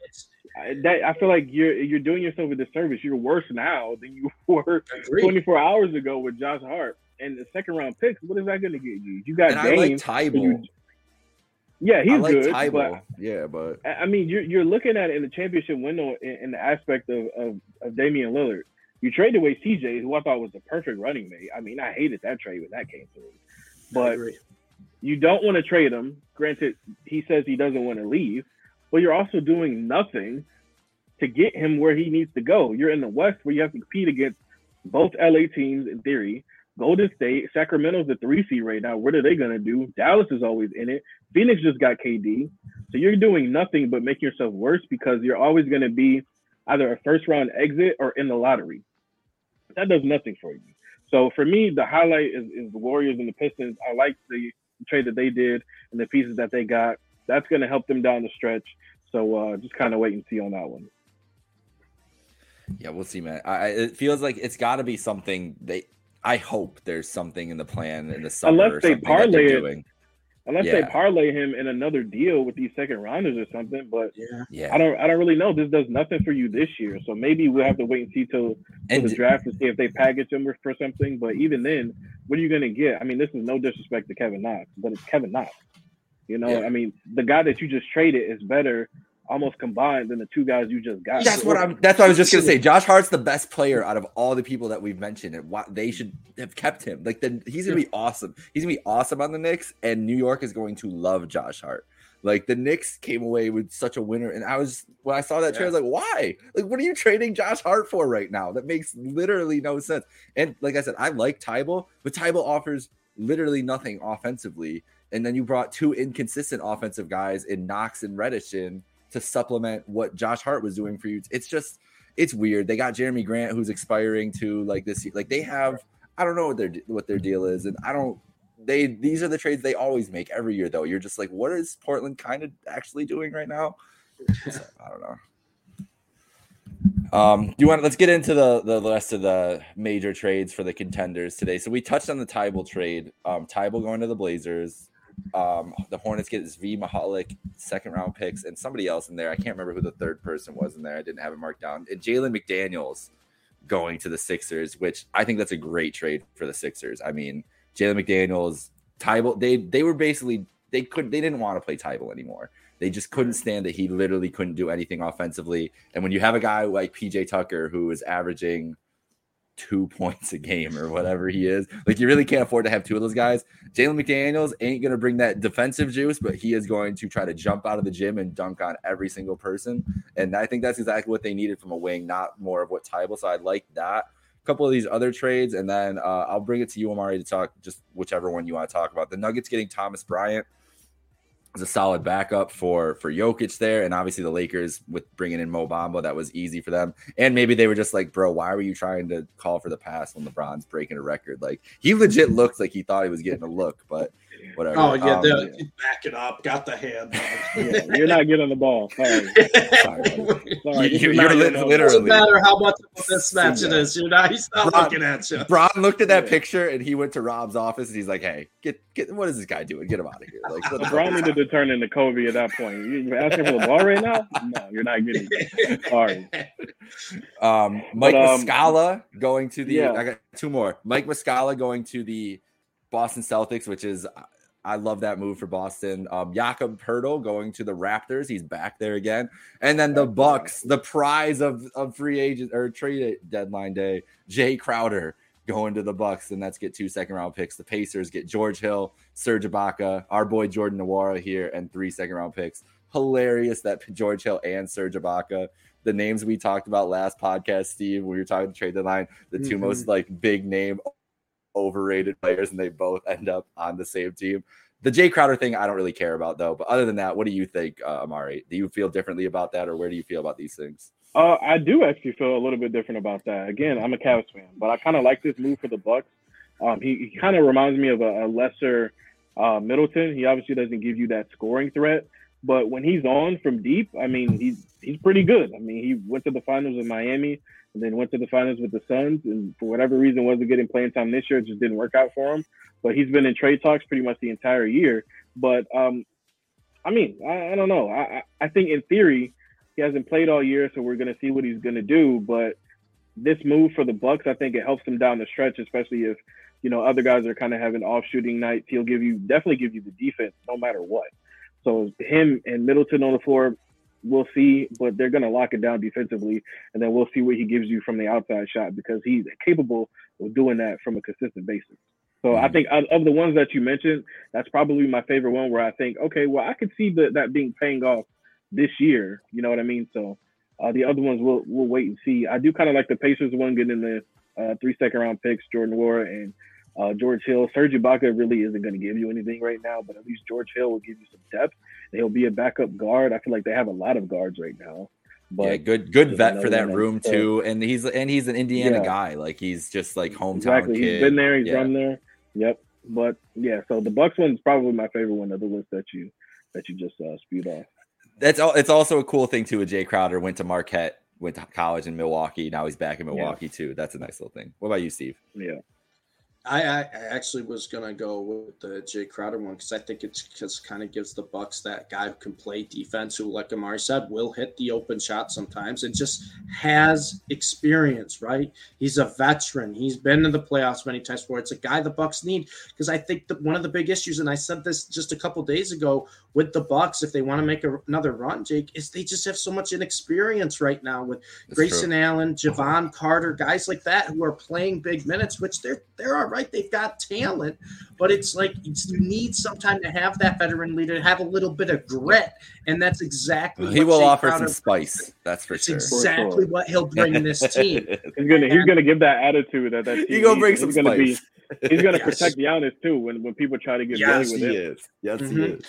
I- That I feel like you're you're doing yourself a disservice. You're worse now than you were 24 hours ago with Josh Hart and the second round picks. What is that going to get you? You got and I like. You- yeah, he's like good. But yeah, but I I mean, you're you're looking at it in the championship window in, in the aspect of, of of Damian Lillard. You traded away CJ, who I thought was the perfect running mate. I mean, I hated that trade when that came through. But you don't want to trade him. Granted, he says he doesn't want to leave, but you're also doing nothing to get him where he needs to go. You're in the West where you have to compete against both LA teams in theory. Golden State, Sacramento's the three seed right now. What are they gonna do? Dallas is always in it. Phoenix just got KD, so you're doing nothing but making yourself worse because you're always gonna be either a first round exit or in the lottery. That does nothing for you. So for me, the highlight is, is the Warriors and the Pistons. I like the trade that they did and the pieces that they got. That's going to help them down the stretch. So uh, just kind of wait and see on that one. yeah, we'll see, man. I, it feels like it's got to be something. They, I hope there's something in the plan in the summer. Unless or they something that they're parlay it. Unless they parlay him in another deal with these second rounders or something, but Yeah. Yeah, I don't I don't really know. This does nothing for you this year. So maybe we'll have to wait and see till, till and the draft to see if they package him for something. But even then, what are you gonna get? I mean, this is no disrespect to Kevin Knox, but it's Kevin Knox. You know, Yeah. I mean, the guy that you just traded is better almost combined than the two guys you just got. That's what I'm. That's what I was just gonna say. Josh Hart's the best player out of all the people that we've mentioned, and why they should have kept him. Like, then he's gonna be awesome. He's gonna be awesome on the Knicks, and New York is going to love Josh Hart. Like the Knicks came away with such a winner, and I was when I saw that trade, I was like, why? Like, what are you trading Josh Hart for right now? That makes literally no sense. And like I said, I like Thybulle, but Thybulle offers literally nothing offensively. And then you brought two inconsistent offensive guys in Knox and Reddish in to supplement what Josh Hart was doing for you. It's just it's weird. They got Jerami Grant who's expiring to like this like they have I don't know what their what their deal is and I don't they these are the trades they always make every year though. You're just like what is Portland kind of actually doing right now? So, I don't know. Um, do you want let's get into the the rest of the major trades for the contenders today. So we touched on the Thybulle trade. Um, Thybulle going to the Blazers. Um, the Hornets get Svi Mykhailiuk second round picks and somebody else in there. I can't remember who the third person was in there. I didn't have it marked down. And Jalen McDaniels going to the Sixers, which I think that's a great trade for the Sixers. I mean, Jalen McDaniels, Thybulle, they they were basically they could they didn't want to play Thybulle anymore. They just couldn't stand that he literally couldn't do anything offensively. And when you have a guy like PJ Tucker who is averaging two points a game or whatever he is. Like you really can't afford to have two of those guys. Jalen McDaniels ain't gonna bring that defensive juice, but he is going to try to jump out of the gym and dunk on every single person. And I think that's exactly what they needed from a wing, not more of what Thybulle. So I like that. A couple of these other trades, and then uh, I'll bring it to you, Amari, to talk just whichever one you want to talk about. The Nuggets getting Thomas Bryant was a solid backup for for Jokic there, and obviously the Lakers with bringing in Mo Bamba, that was easy for them. And maybe they were just like, bro, why were you trying to call for the pass when LeBron's breaking a record? Like he legit looked like he thought he was getting a look, but whatever. Oh yeah, um, the, yeah. back it up, got the hand. yeah, you're not getting the ball. Sorry, sorry, sorry. You, are li- literally. Doesn't matter how much of a mismatch it is. You're not. He's not Bron, looking at you. Bron looked at that yeah. picture and he went to Rob's office and he's like, "Hey, get get. What is this guy doing? Get him out of here!" Like, Bron needed to turn into Kobe at that point. You're asking for the ball right now? No, you're not getting. It. Sorry. Um, Mike but, um, Muscala going to the. Yeah. I got two more. Mike Muscala going to the Boston Celtics, which is I love that move for Boston. Um, Jakob Poeltl going to the Raptors. He's back there again. And then the Bucks, the prize of, of free agent or trade deadline day, Jae Crowder going to the Bucks. And let's get two second round picks. The Pacers get George Hill, Serge Ibaka, our boy Jordan Nwora here, and three second round picks. Hilarious that George Hill and Serge Ibaka, the names we talked about last podcast, Steve, when we were talking the trade deadline, the 2 mm-hmm. most like big name overrated players and they both end up on the same team. The Jae Crowder thing, I don't really care about though. But other than that, what do you think, uh, Amari? Do you feel differently about that, or where do you feel about these things? Uh, I do actually feel a little bit different about that. Again, I'm a Cavs fan, but I kind of like this move for the Bucks. Um, he, he kind of reminds me of a, a lesser uh, Middleton. He obviously doesn't give you that scoring threat, but when he's on from deep, I mean, he's he's pretty good. I mean, he went to the finals in Miami and then went to the finals with the Suns, and for whatever reason wasn't getting playing time this year. It just didn't work out for him. But he's been in trade talks pretty much the entire year. But um, I mean, I, I don't know. I, I think in theory he hasn't played all year, so we're gonna see what he's gonna do. But this move for the Bucks, I think it helps him down the stretch, especially if you know other guys are kind of having off shooting nights. He'll give you definitely give you the defense no matter what. So him and Middleton on the floor we'll see, but they're going to lock it down defensively, and then we'll see what he gives you from the outside shot because he's capable of doing that from a consistent basis. So mm-hmm. I think of the ones that you mentioned, that's probably my favorite one where I think, okay, well, I could see that that being paying off this year. You know what I mean? So uh, the other ones we'll we'll wait and see. I do kind of like the Pacers one getting the uh, three second round picks, Jordan Nwora and uh, George Hill. Serge Ibaka really isn't going to give you anything right now, but at least George Hill will give you some depth. He'll be a backup guard. I feel like they have a lot of guards right now. But yeah, good good vet for that room too. And he's and he's an Indiana yeah. guy. Like he's just like hometown exactly. Kid. He's been there. He's yeah. run there. Yep. But yeah, so the Bucks one's probably my favorite one of the list that you that you just uh, spewed off. That's all. It's also a cool thing too. With Jae Crowder went to Marquette, went to college in Milwaukee. Now he's back in Milwaukee yeah. too. That's a nice little thing. What about you, Steve? Yeah. I, I actually was gonna go with the Jae Crowder one because I think it's just kind of gives the Bucks that guy who can play defense, who, like Amari said, will hit the open shot sometimes, and just has experience. Right? He's a veteran. He's been in the playoffs many times before. It's a guy the Bucks need because I think that one of the big issues, and I said this just a couple days ago with the Bucks, if they want to make a, another run, Jake, is they just have so much inexperience right now with That's Grayson true. Allen, Jevon Carter, guys like that who are playing big minutes, which they're they're all right. They've got talent, but it's like it's, you need some time to have that veteran leader, have a little bit of grit, and that's exactly what he will Jay offer Crowder some spice. That's for sure. Exactly for sure. what he'll bring this team. he's gonna he's gonna give that attitude that that he gonna bring some he's gonna spice. Be, he's gonna yes. protect Giannis too when when people try to get yes, with he him. Is. Yes, mm-hmm. he is.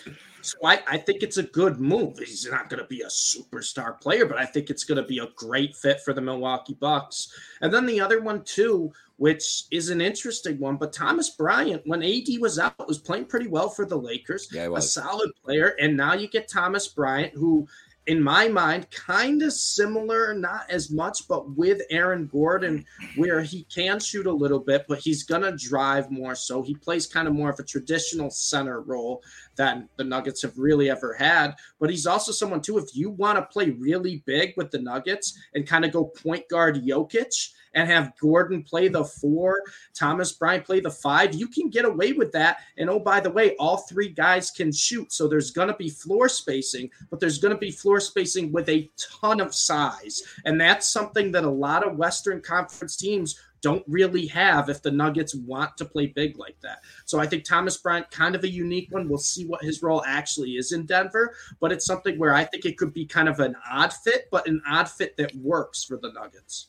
So I, I think it's a good move. He's not going to be a superstar player, but I think it's going to be a great fit for the Milwaukee Bucks. And then the other one too, which is an interesting one, but Thomas Bryant, when AD was out, was playing pretty well for the Lakers. Yeah, a solid player. And now you get Thomas Bryant, who in my mind, kind of similar, not as much, but with Aaron Gordon, where he can shoot a little bit, but he's going to drive more. So he plays kind of more of a traditional center role than the Nuggets have really ever had. But he's also someone, too, if you want to play really big with the Nuggets and kind of go point guard Jokic and have Gordon play the four, Thomas Bryant play the five, you can get away with that. And oh, by the way, all three guys can shoot. So there's going to be floor spacing, but there's going to be floor spacing with a ton of size. And that's something that a lot of Western Conference teams don't really have if the Nuggets want to play big like that. So I think Thomas Bryant, kind of a unique one. We'll see what his role actually is in Denver, but it's something where I think it could be kind of an odd fit, but an odd fit that works for the Nuggets.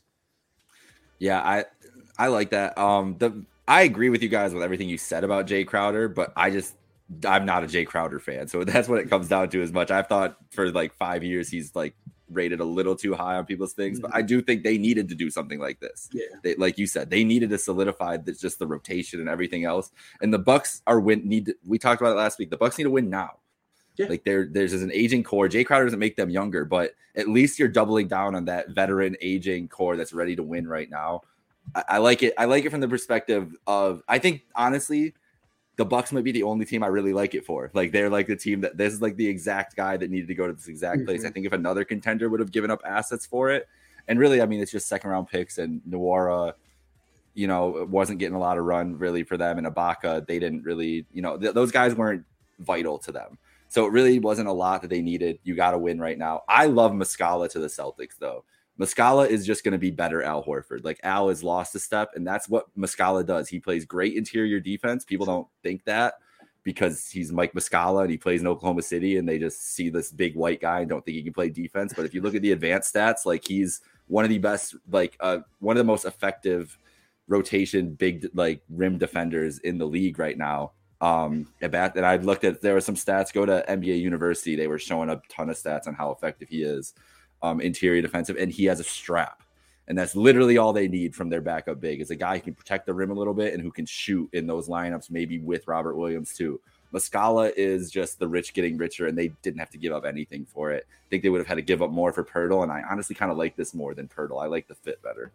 Yeah, I I like that. Um, the I agree with you guys with everything you said about Jae Crowder, but I just I'm not a Jae Crowder fan, so that's what it comes down to. As much I've thought for like five years he's like rated a little too high on people's things, but I do think they needed to do something like this. Yeah, they, like you said, they needed to solidify this, just the rotation and everything else. And the Bucks are win. Need to, we talked about it last week. The Bucks need to win now. Yeah. Like there, there's an aging core. Jae Crowder doesn't make them younger, but at least you're doubling down on that veteran aging core that's ready to win right now. I, I like it. I like it from the perspective of I think honestly, the Bucks might be the only team I really like it for. Like they're like the team that this is like the exact guy that needed to go to this exact place. Mm-hmm. I think if another contender would have given up assets for it, and really, I mean, it's just second round picks and Nwora, you know, wasn't getting a lot of run really for them. And Ibaka, they didn't really, you know, th- those guys weren't vital to them. So it really wasn't a lot that they needed. You got to win right now. I love Muscala to the Celtics though. Muscala is just going to be better Al Horford. Like Al has lost a step, and that's what Muscala does. He plays great interior defense. People don't think that because he's Mike Muscala and he plays in Oklahoma City, and they just see this big white guy and don't think he can play defense. But if you look at the advanced stats, like he's one of the best, like uh, one of the most effective rotation big like rim defenders in the league right now. Um, and I looked at there were some stats. Go to NBA University, they were showing a ton of stats on how effective he is um, interior defensive, and he has a strap. And that's literally all they need from their backup big is a guy who can protect the rim a little bit and who can shoot in those lineups, maybe with Robert Williams too. Muscala is just the rich getting richer, and they didn't have to give up anything for it. I think they would have had to give up more for Poeltl, and I honestly kind of like this more than Poeltl. I like the fit better.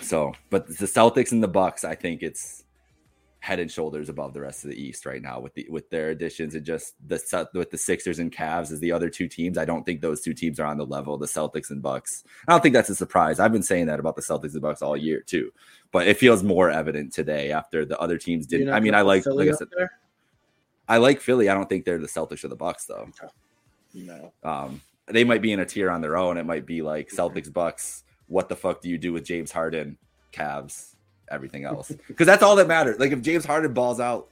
So, but the Celtics and the Bucks, I think it's head and shoulders above the rest of the East right now with the with their additions and just the with the Sixers and Cavs as the other two teams. I don't think those two teams are on the level the Celtics and Bucks. I don't think that's a surprise. I've been saying that about the Celtics and Bucks all year too, but it feels more evident today after the other teams didn't. I mean, I like Philly like I said, I like Philly. I don't think they're the Celtics or the Bucks though. No. Um, they might be in a tier on their own. It might be like Celtics, Bucks. What the fuck do you do with James Harden, Cavs? Everything else because that's all that matters. Like if James Harden balls out,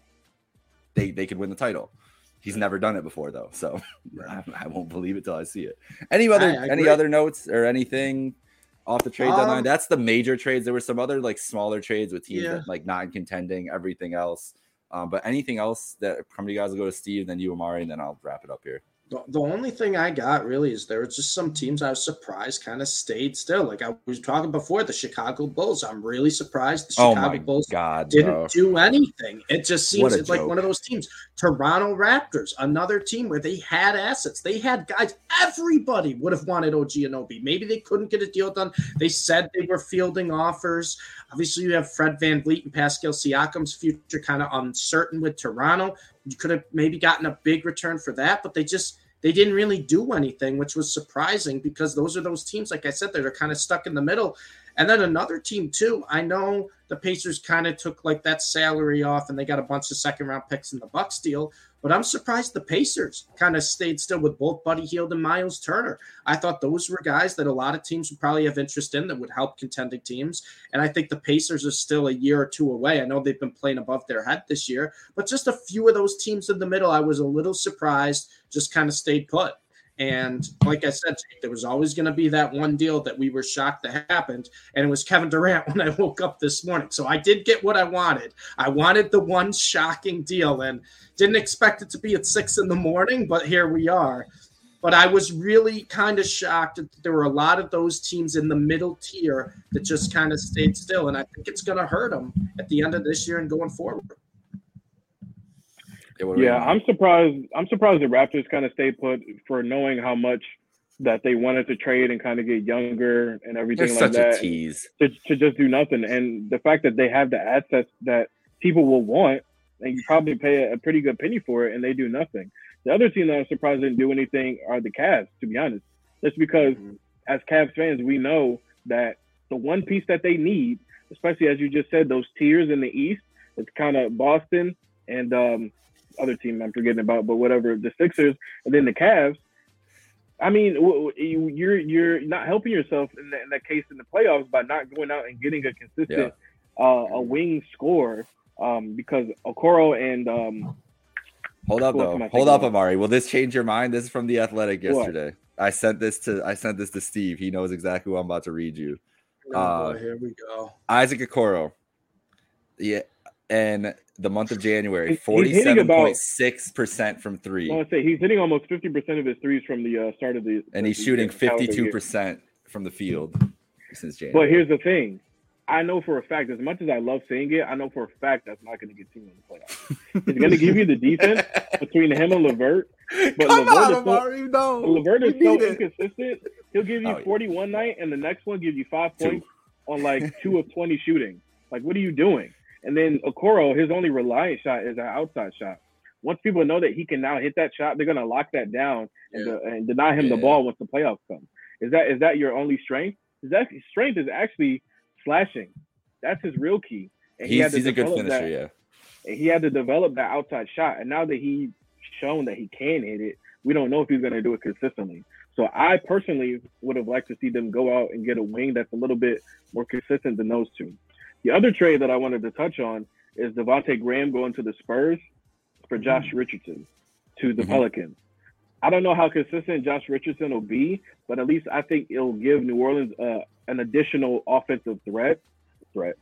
they they could win the title. He's never done it before though, so I, I, won't believe it till I see it. Any other any other notes or anything off the trade um, deadline? That's the major trades. There were some other like smaller trades with teams yeah. that like not contending. Everything else, um, but anything else that come to you guys will go to Steve, then you Amari, and then I'll wrap it up here. The, the only thing I got really is there were just some teams I was surprised kind of stayed still. Like I was talking before, the Chicago Bulls. I'm really surprised the oh Chicago oh Bulls God, didn't bro. do anything. It just seems like one of those teams. Toronto Raptors, another team where they had assets. They had guys. Everybody would have wanted OG Anunoby. Maybe they couldn't get a deal done. They said they were fielding offers. Obviously, you have Fred Van VanVleet and Pascal Siakam's future kind of uncertain with Toronto. You could have maybe gotten a big return for that, but they just they didn't really do anything, which was surprising because those are those teams, like I said, that are kind of stuck in the middle. And then another team too. I know the Pacers kind of took like that salary off, and they got a bunch of second round picks in the Bucks deal. But I'm surprised the Pacers kind of stayed still with both Buddy Hield and Miles Turner. I thought those were guys that a lot of teams would probably have interest in that would help contending teams. And I think the Pacers are still a year or two away. I know they've been playing above their head this year, but just a few of those teams in the middle, I was a little surprised, just kind of stayed put. And like I said, there was always going to be that one deal that we were shocked that happened. And it was Kevin Durant when I woke up this morning. So I did get what I wanted. I wanted the one shocking deal and didn't expect it to be at six in the morning, but here we are. But I was really kind of shocked that there were a lot of those teams in the middle tier that just kind of stayed still. And I think it's going to hurt them at the end of this year and going forward. Yeah, I'm surprised. I'm surprised the Raptors kind of stayed put for knowing how much that they wanted to trade and kind of get younger and everything They're like such that. A tease. To, to just do nothing, and the fact that they have the assets that people will want, and you probably pay a, a pretty good penny for it, and they do nothing. The other team that I'm surprised didn't do anything are the Cavs. To be honest, just because mm-hmm. as Cavs fans, we know that the one piece that they need, especially as you just said, those tiers in the East, it's kind of Boston and um, other team I'm forgetting about, but whatever the Sixers and then the Cavs. I mean, you're you're not helping yourself in that, in that case in the playoffs by not going out and getting a consistent yeah. uh, a wing score um, because Okoro and um, hold up though, hold up, Amari. Will this change your mind? This is from the Athletic yesterday. What? I sent this to I sent this to Steve. He knows exactly what I'm about to read you. Oh, uh, boy, here we go. Isaac Okoro. Yeah, and the month of January, forty-seven point six percent from three. I want to say he's hitting almost fifty percent of his threes from the uh, start of the. And he's shooting fifty-two percent from the field since January. But here's the thing: I know for a fact, as much as I love seeing it, I know for a fact that's not going to get team in the playoffs. He's going to give you the defense between him and LeVert. But Come LeVert on, is Amari, no. LeVert is so inconsistent. He'll give you oh, 40 yeah. night, and the next one gives you five points two. on like two of 20 shooting. Like, what are you doing? And then Okoro, his only reliant shot is an outside shot. Once people know that he can now hit that shot, they're going to lock that down and, yeah. and deny him yeah. the ball once the playoffs come. Is that is that your only strength? Is that strength is actually slashing. That's his real key. And he's, he he's a good finisher, that, yeah. And he had to develop that outside shot. And now that he's shown that he can hit it, we don't know if he's going to do it consistently. So I personally would have liked to see them go out and get a wing that's a little bit more consistent than those two. The other trade that I wanted to touch on is Devonte Graham going to the Spurs for Josh mm-hmm. Richardson to the mm-hmm. Pelicans. I don't know how consistent Josh Richardson will be, but at least I think it'll give New Orleans uh, an additional offensive threat. Threat.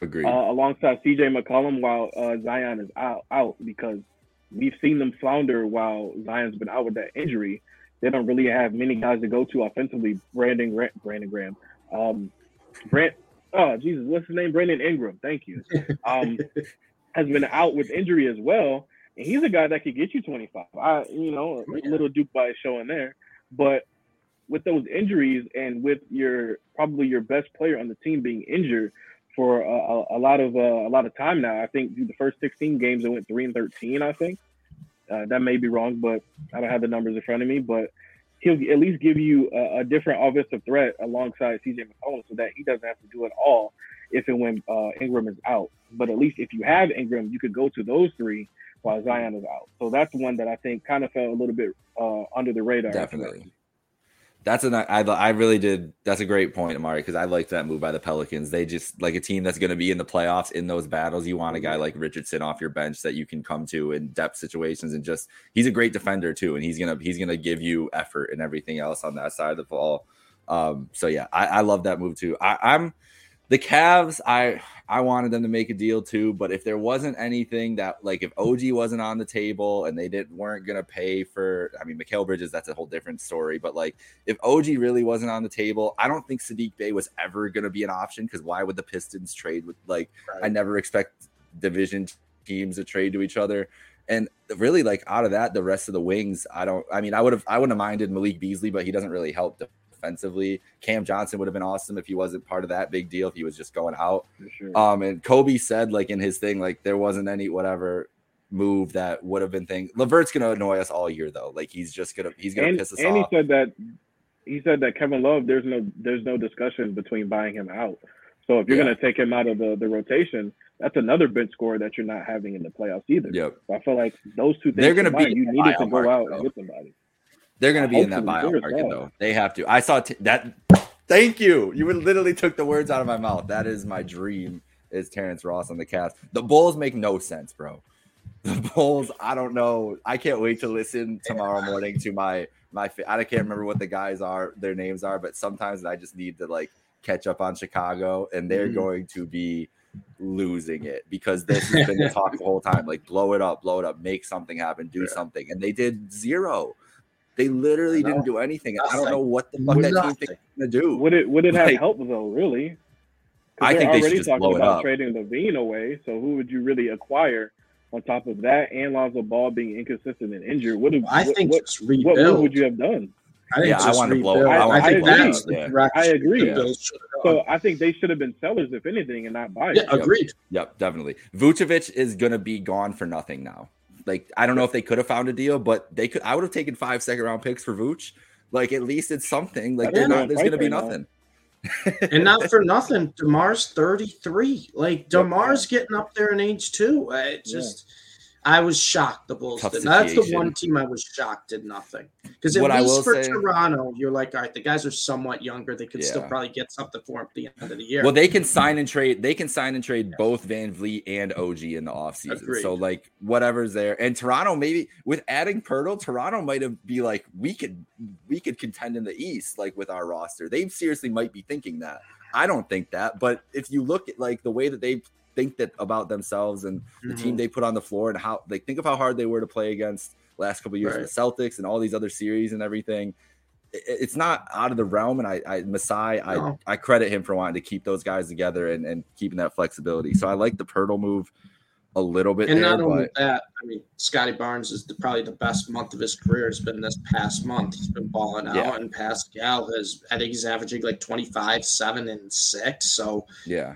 Agreed. Uh, alongside C.J. McCollum while uh, Zion is out, out because we've seen them flounder while Zion's been out with that injury. They don't really have many guys to go to offensively. Brandon Grant, Brandon Graham, um, Brent. Oh Jesus, what's his name? Brandon Ingram. Thank you. Um, has been out with injury as well, and he's a guy that could get you 25. I, you know, a little Duke by showing there, but with those injuries and with your probably your best player on the team being injured for a, a, a lot of uh, a lot of time now, I think the first 16 games it went three and 13. I think uh, that may be wrong, but I don't have the numbers in front of me. But he'll at least give you a, a different offensive threat alongside CJ McCollum, so that he doesn't have to do it all if and when uh, Ingram is out. But at least if you have Ingram, you could go to those three while Zion is out. So that's one that I think kind of fell a little bit uh, under the radar. Definitely. That's an I I really did. That's a great point, Amari, because I liked that move by the Pelicans. They just like a team that's going to be in the playoffs in those battles. You want a guy like Richardson off your bench that you can come to in depth situations and just he's a great defender too, and he's gonna he's gonna give you effort and everything else on that side of the ball. Um, so yeah, I, I love that move too. I, I'm the Cavs, I I wanted them to make a deal too, but if there wasn't anything that like if OG wasn't on the table and they didn't weren't gonna pay for, I mean, Mikal Bridges, that's a whole different story. But like if OG really wasn't on the table, I don't think Sadiq Bey was ever gonna be an option because why would the Pistons trade with like right. I never expect division teams to trade to each other. And really, like out of that, the rest of the wings, I don't. I mean, I would have, I wouldn't have minded Malik Beasley, but he doesn't really help offensively. Cam Johnson would have been awesome if he wasn't part of that big deal, if he was just going out. Sure. Um, and Kobe said, like in his thing, like there wasn't any whatever move that would have been thing. LeVert's gonna annoy us all year though. Like he's just gonna he's gonna and, piss us and off. And he said that he said that Kevin Love, there's no there's no discussion between buying him out. So if you're yeah. gonna take him out of the, the rotation, that's another bench score that you're not having in the playoffs either. Yep. So I feel like those two things they're gonna be you needed to go out though. and get somebody. They're going to be in that buyout market, though. They have to. I saw t- that. Thank you. You literally took the words out of my mouth. That is my dream. Is Terrence Ross on the cast? The Bulls make no sense, bro. The Bulls. I don't know. I can't wait to listen tomorrow morning to my my. I can't remember what the guys are. Their names are, but sometimes I just need to like catch up on Chicago, and they're mm-hmm. going to be losing it because this has been the talk the whole time. Like blow it up, blow it up, make something happen, do yeah. something, and they did zero. They literally didn't do anything. I don't know what the fuck that team thinks to do. Would it would it have like, helped though? Really? I think they should just blow it up. Trading LaVine away, so who would you really acquire? On top of that, and Lonzo Ball being inconsistent and injured, what, have, I what, think what, what, what would you have done? I yeah, I want to blow. I, I, I agree. Yeah. I agree. Yeah. So I think they should have been sellers, if anything, and not buyers. Yeah, agreed. Yep, yep, definitely. Vucevic is going to be gone for nothing now. Like I don't know if they could have found a deal, but they could. I would have taken five second round picks for Vooch. Like at least it's something. Like not, there's going to be nothing. and not for nothing, Demar's 33. Like Demar's getting up there in age too. Uh, it just I was shocked the Bulls Tough did. That's the one team I was shocked did nothing. Because at What least for say- Toronto, you're like, all right, the guys are somewhat younger. They could still probably get something for him at the end of the year. Well, they can sign and trade. They can sign and trade both VanVleet and OG in the offseason. Agreed. So like whatever's there. And Toronto maybe with adding Poeltl, Toronto might have be like we could we could contend in the East like with our roster. They seriously might be thinking that. I don't think that, but if you look at like the way that they think that about themselves and the Mm-hmm. team they put on the floor and how like think of how hard they were to play against last couple years with the Celtics and all these other series and everything. I- It's not out of the realm, and I, I Masai, I, No. I credit him for wanting to keep those guys together and, and keeping that flexibility. So I like the Poeltl move a little bit and there, not only but that, I mean, Scottie Barnes is the, probably the best month of his career has been this past month. He's been balling out, Yeah. and Pascal has, I think he's averaging like 25, 7, and 6. So, yeah,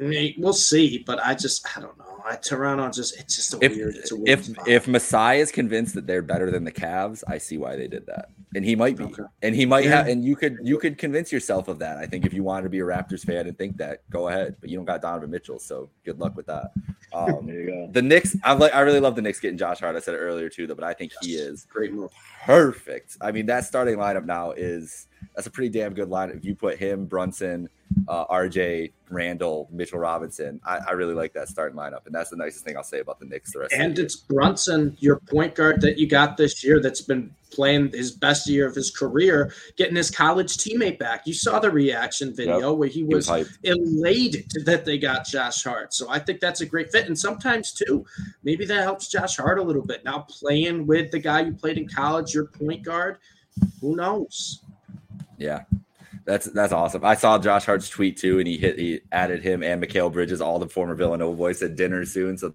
I mean, we'll see. But I just, I don't know. I, Toronto just, it's just a if weird, it's a weird if spot. if Masai is convinced that they're better than the Cavs, I see why they did that, and he might be, Okay. and he might Yeah. have, and you could you could convince yourself of that. I think if you wanted to be a Raptors fan and think that, go ahead, but you don't got Donovan Mitchell, so good luck with that. Um, There you go. the Knicks, I like, I really love the Knicks getting Josh Hart. I said it earlier too, though, but I think he is great move. perfect. I mean, that starting lineup now is that's a pretty damn good line. If you put him, Brunson, uh, RJ, Randle, Mitchell Robinson, I, I really like that starting lineup, and that's the nicest thing I'll say about the Knicks. The rest And of the it's Brunson, your point guard that you got this year that's been playing his best year of his career, getting his college teammate back. You saw the reaction video where he he was was elated that they got Josh Hart. So I think that's a great fit. And sometimes too, maybe that helps Josh Hart a little bit. Now playing with the guy you played in college, your point guard, who knows? Yeah. That's that's awesome. I saw Josh Hart's tweet too, and he hit he added him and Mikal Bridges, all the former Villanova boys, at dinner soon. So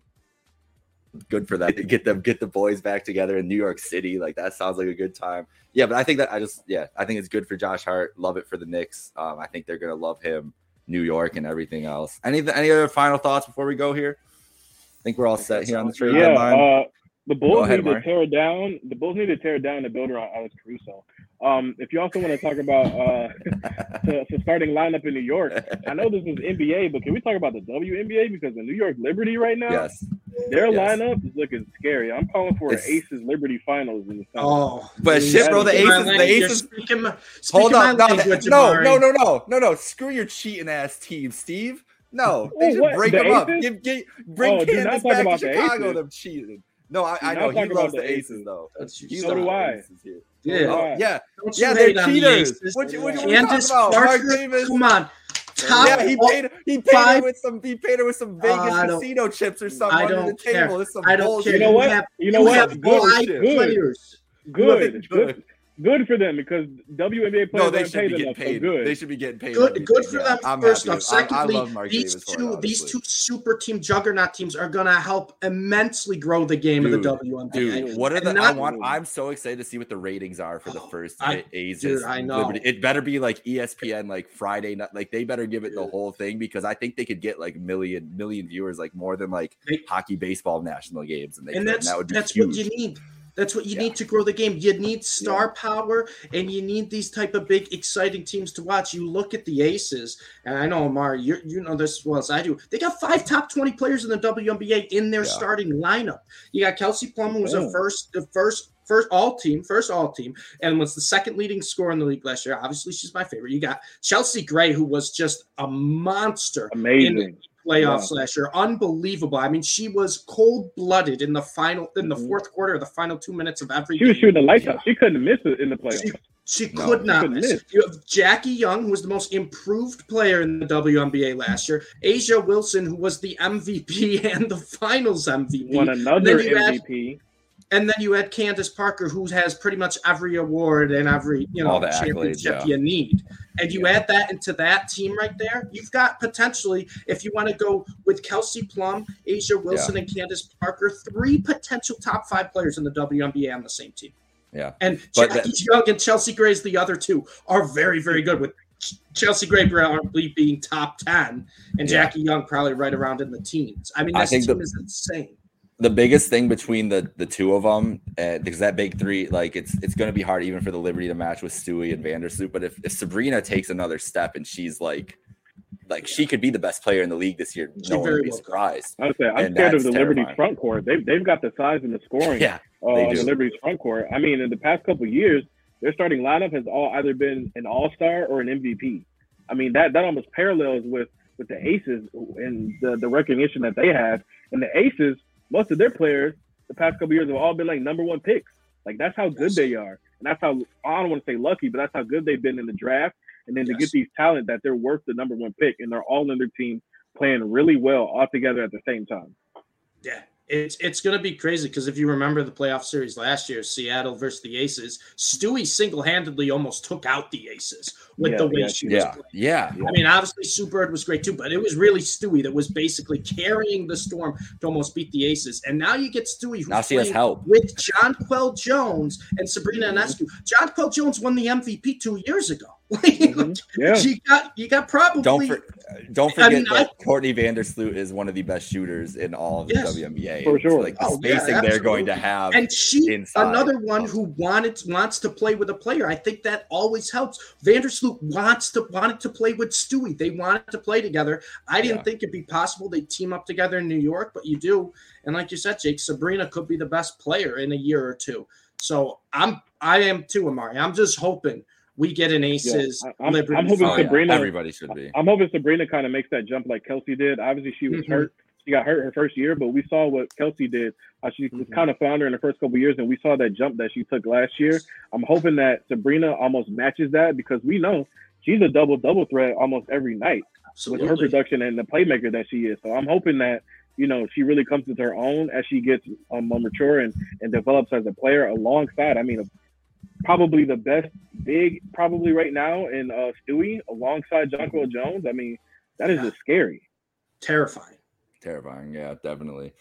good for that to get them get the boys back together in New York City. Like that sounds like a good time. Yeah, but I think that I just yeah, I think it's good for Josh Hart. Love it for the Knicks. Um, I think they're gonna love him, New York, and everything else. Any any other final thoughts before we go here? I think we're all set here on the trade Yeah, deadline. uh, the Bulls ahead, need Mark. to tear it down. The Bulls need to tear it down and build around Alex Caruso. Um, if you also want to talk about uh, the, the starting lineup in New York, I know this is NBA, but can we talk about the WNBA because the New York Liberty right now, yes, their yes. lineup is looking scary. I'm calling for It's- an Aces Liberty Finals in the summer. Oh, But you're shit, bro, the Aces- the Aces- speaking my- Hold speaking my on, no, no, no, no, no, no, no. Screw your cheating ass team, Steve. No, they Oh, should what? break The them up. Give, give, bring Oh, Candace back to the Chicago. Aces. Them cheating. No, I, I know he loves the the Aces Aces. though. That's So do the I. Aces here. Yeah. Oh, yeah, Don't yeah, they're hate the cheaters. Aces. What you, what you, you Candace talking about? Parker, come on. Top Yeah, he paid. He paid her with some. He paid her with some Vegas I don't- casino chips or something I under don't the table. care. It's some I don't bullshit. care. You know what? have- You know you what? have Good, good. players. Good, Good. good, good for them because WNBA players No, they aren't should paid be getting enough. So paid. good. They should be getting paid. Good, good for Yeah, them. I'm first happy. off, I- I secondly, love Mark these Davis for it, two, these two super team juggernaut teams are going to help immensely grow the game Dude, of the WNBA. Dude, what are the? And I want. I'm so excited to see what the ratings are for the Oh, first I- A's. dude, I know. Liberty. It better be like ESPN, like Friday night. Like they better give it the whole thing because I think they could get like million million viewers, like more than like They- hockey, baseball, national games, and they and could, that's that would be that's huge. what you need. That's what you Yeah. need to grow the game. You need star power, and you need these type of big, exciting teams to watch. You look at the Aces, and I know Amari, you you know this as well as I do. They got five top twenty players in the WNBA in their Yeah. starting lineup. You got Kelsey Plum, who was a first, the first. First all team, first all team, and was the second leading scorer in the league last year. Obviously, she's my favorite. You got Chelsea Gray, who was just a monster Amazing. Playoffs last year. Unbelievable. I mean, she was cold blooded in the final, in the Mhm. fourth quarter, the final two minutes of every She was game. shooting the lights Yeah. out. She couldn't miss it in the playoffs. She, she No, could not couldn't miss. miss. You have Jackie Young, who was the most improved player in the WNBA last year. A'ja Wilson, who was the MVP and the Finals MVP. Won another Then you had- MVP. And then you had Candace Parker, who has pretty much every award and every you know the accolades, championship yeah. you need. And you Yeah. add that into that team right there, you've got potentially, if you want to go with Kelsey Plum, A'ja Wilson, and Candace Parker, three potential top five players in the WNBA on the same team. Yeah. And But Jackie Young and Chelsea Gray's the other two are very, very good with Chelsea Gray probably being top 10 and Yeah. Jackie Young probably right around in the teens. I mean, I this think team the- is insane. The biggest thing between the the two of them, uh, because that big three, like it's it's going to be hard even for the Liberty to match with Stewie and Vandersloot. But if, if Sabrina takes another step and she's like, like she could be the best player in the league this year, She no one would be well surprised. I say I'm And scared of the Liberty's front court. They've they've got the size and the scoring Yeah, uh, they the. Liberty's front court. I mean, in the past couple of years, their starting lineup has all either been an All Star or an MVP. I mean, that that almost parallels with with the Aces and the the recognition that they have. And the Aces, most of their players, the past couple years have all been like number one picks. Like that's how good they are, and that's how I don't want to say lucky, but that's how good they've been in the draft. And then to get these talent that they're worth the number one pick, and they're all in their team playing really well all together at the same time. Yeah, it's it's going to be crazy because if you remember the playoff series last year, Seattle versus the Aces, Stewie single handedly almost took out the Aces with Yeah, the way yeah, she was Yeah, playing. yeah. I mean, obviously Sue Bird was great too, but it was really Stewie that was basically carrying the storm to almost beat the Aces. And now you get Stewie who's Now she has playing help. with John Quell Jones and Sabrina Ionescu. Jonquel Jones won the MVP two years ago. Mhm. Yeah. you got you got probably Don't for, don't I forget mean, that Courtney Vandersloot is one of the best shooters in all of the Yes. WNBA. For It's sure. Like the Oh, yeah, spacing they're going to have. and she inside. another one who wanted wants to play with a player. I think that always helps. Vandersloot wants to wanted to play with Stewie. They wanted to play together. I didn't Yeah. think it'd be possible they team up together in New York, but you do. And like you said, Jake, Sabrina could be the best player in a year or two. So I'm I am too, Amari. I'm just hoping we get an Aces I- I'm- Liberty I'm hoping Oh, final. yeah. Sabrina- Everybody should be. I'm hoping Sabrina kind of makes that jump like Kelsey did. Obviously, she was Mhm. hurt. She got hurt her first year, but we saw what Kelsey did. How she was Mhm. kind of founder in the first couple years, and we saw that jump that she took last year. I'm hoping that Sabrina almost matches that because we know she's a double double threat almost every night with her production and the playmaker that she is. So I'm hoping that you know she really comes into her own as she gets um, more mature and and develops as a player alongside. I mean, probably the best big probably right now in uh, Stewie alongside Jonquel Jones. I mean, that is Yeah. just scary. Terrifying. Terrifying. Yeah, definitely.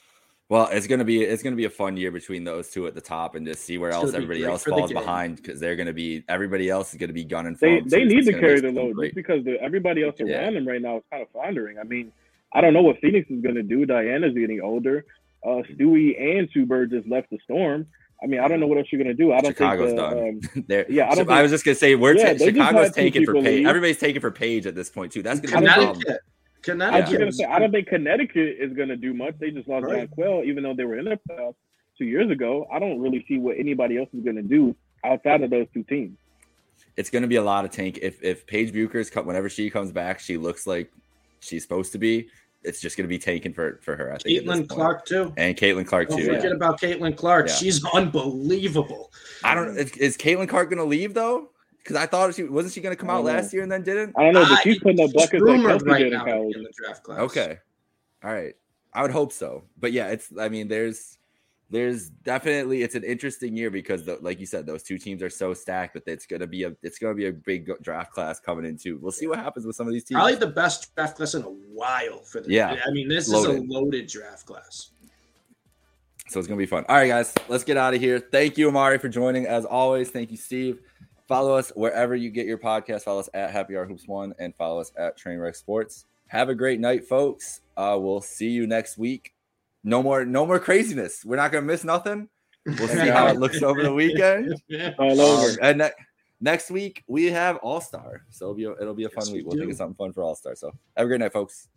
Well, it's gonna be it's gonna be a fun year between those two at the top, and just see where It's else everybody else falls behind because they're gonna be everybody else is gonna be gunning for They them. they so need to carry the load great. just because the, everybody else Yeah. around them right now is kind of floundering. I mean, I don't know what Phoenix is going to do. Diana's getting older. Uh, Stewie and Sue Bird just left the storm. I mean, I don't know what else you're going to do. I don't Chicago's think the, done. um, They're- Yeah, I don't I was just gonna say we're Yeah, ta- Chicago's had two taking for people Paige. Everybody's taking for Paige at this point too. That's gonna be the problem. Connecticut. I Connecticut. was going to say I don't think Connecticut is going to do much. They just lost Right. Jonquel, even though they were in the playoffs two years ago. I don't really see what anybody else is going to do outside of those two teams. It's gonna be a lot of tank. If if Paige Bueckers cut whenever she comes back, she looks like she's supposed to be. It's just gonna be taken for for her. I think. Caitlin. Clark too. and Caitlin Clark Don't too. forget yeah. about Caitlin Clark. Yeah. She's unbelievable. I don't. Is, is Caitlin Clark gonna leave though? Because I thought she wasn't she gonna come out know. last year and then didn't. I don't know, but ah, she's putting up buckets like Kelsey right did in now college. in the draft class. Okay. All right. I would hope so. But yeah, it's I mean, there's there's definitely it's an interesting year because the, like you said, those two teams are so stacked that it's gonna be a it's gonna be a big draft class coming into. We'll see what happens with some of these teams. Probably the best draft class in a while for the. Yeah. I mean, this is a loaded draft class. So it's gonna be fun. All right, guys, let's get out of here. Thank you, Amari, for joining. As always, thank you, Steve. Follow us wherever you get your podcast. Follow us at Happy Hour Hoops One and follow us at Trainwreck Sports. Have a great night, folks. Uh, we'll see you next week. No more, no more craziness. We're not gonna miss nothing. We'll see how it looks over the weekend. All over. Um, and ne- next week we have All Star, so it'll be a, it'll be a fun Yes, week. We'll think of something fun for All Star. So have a great night, folks.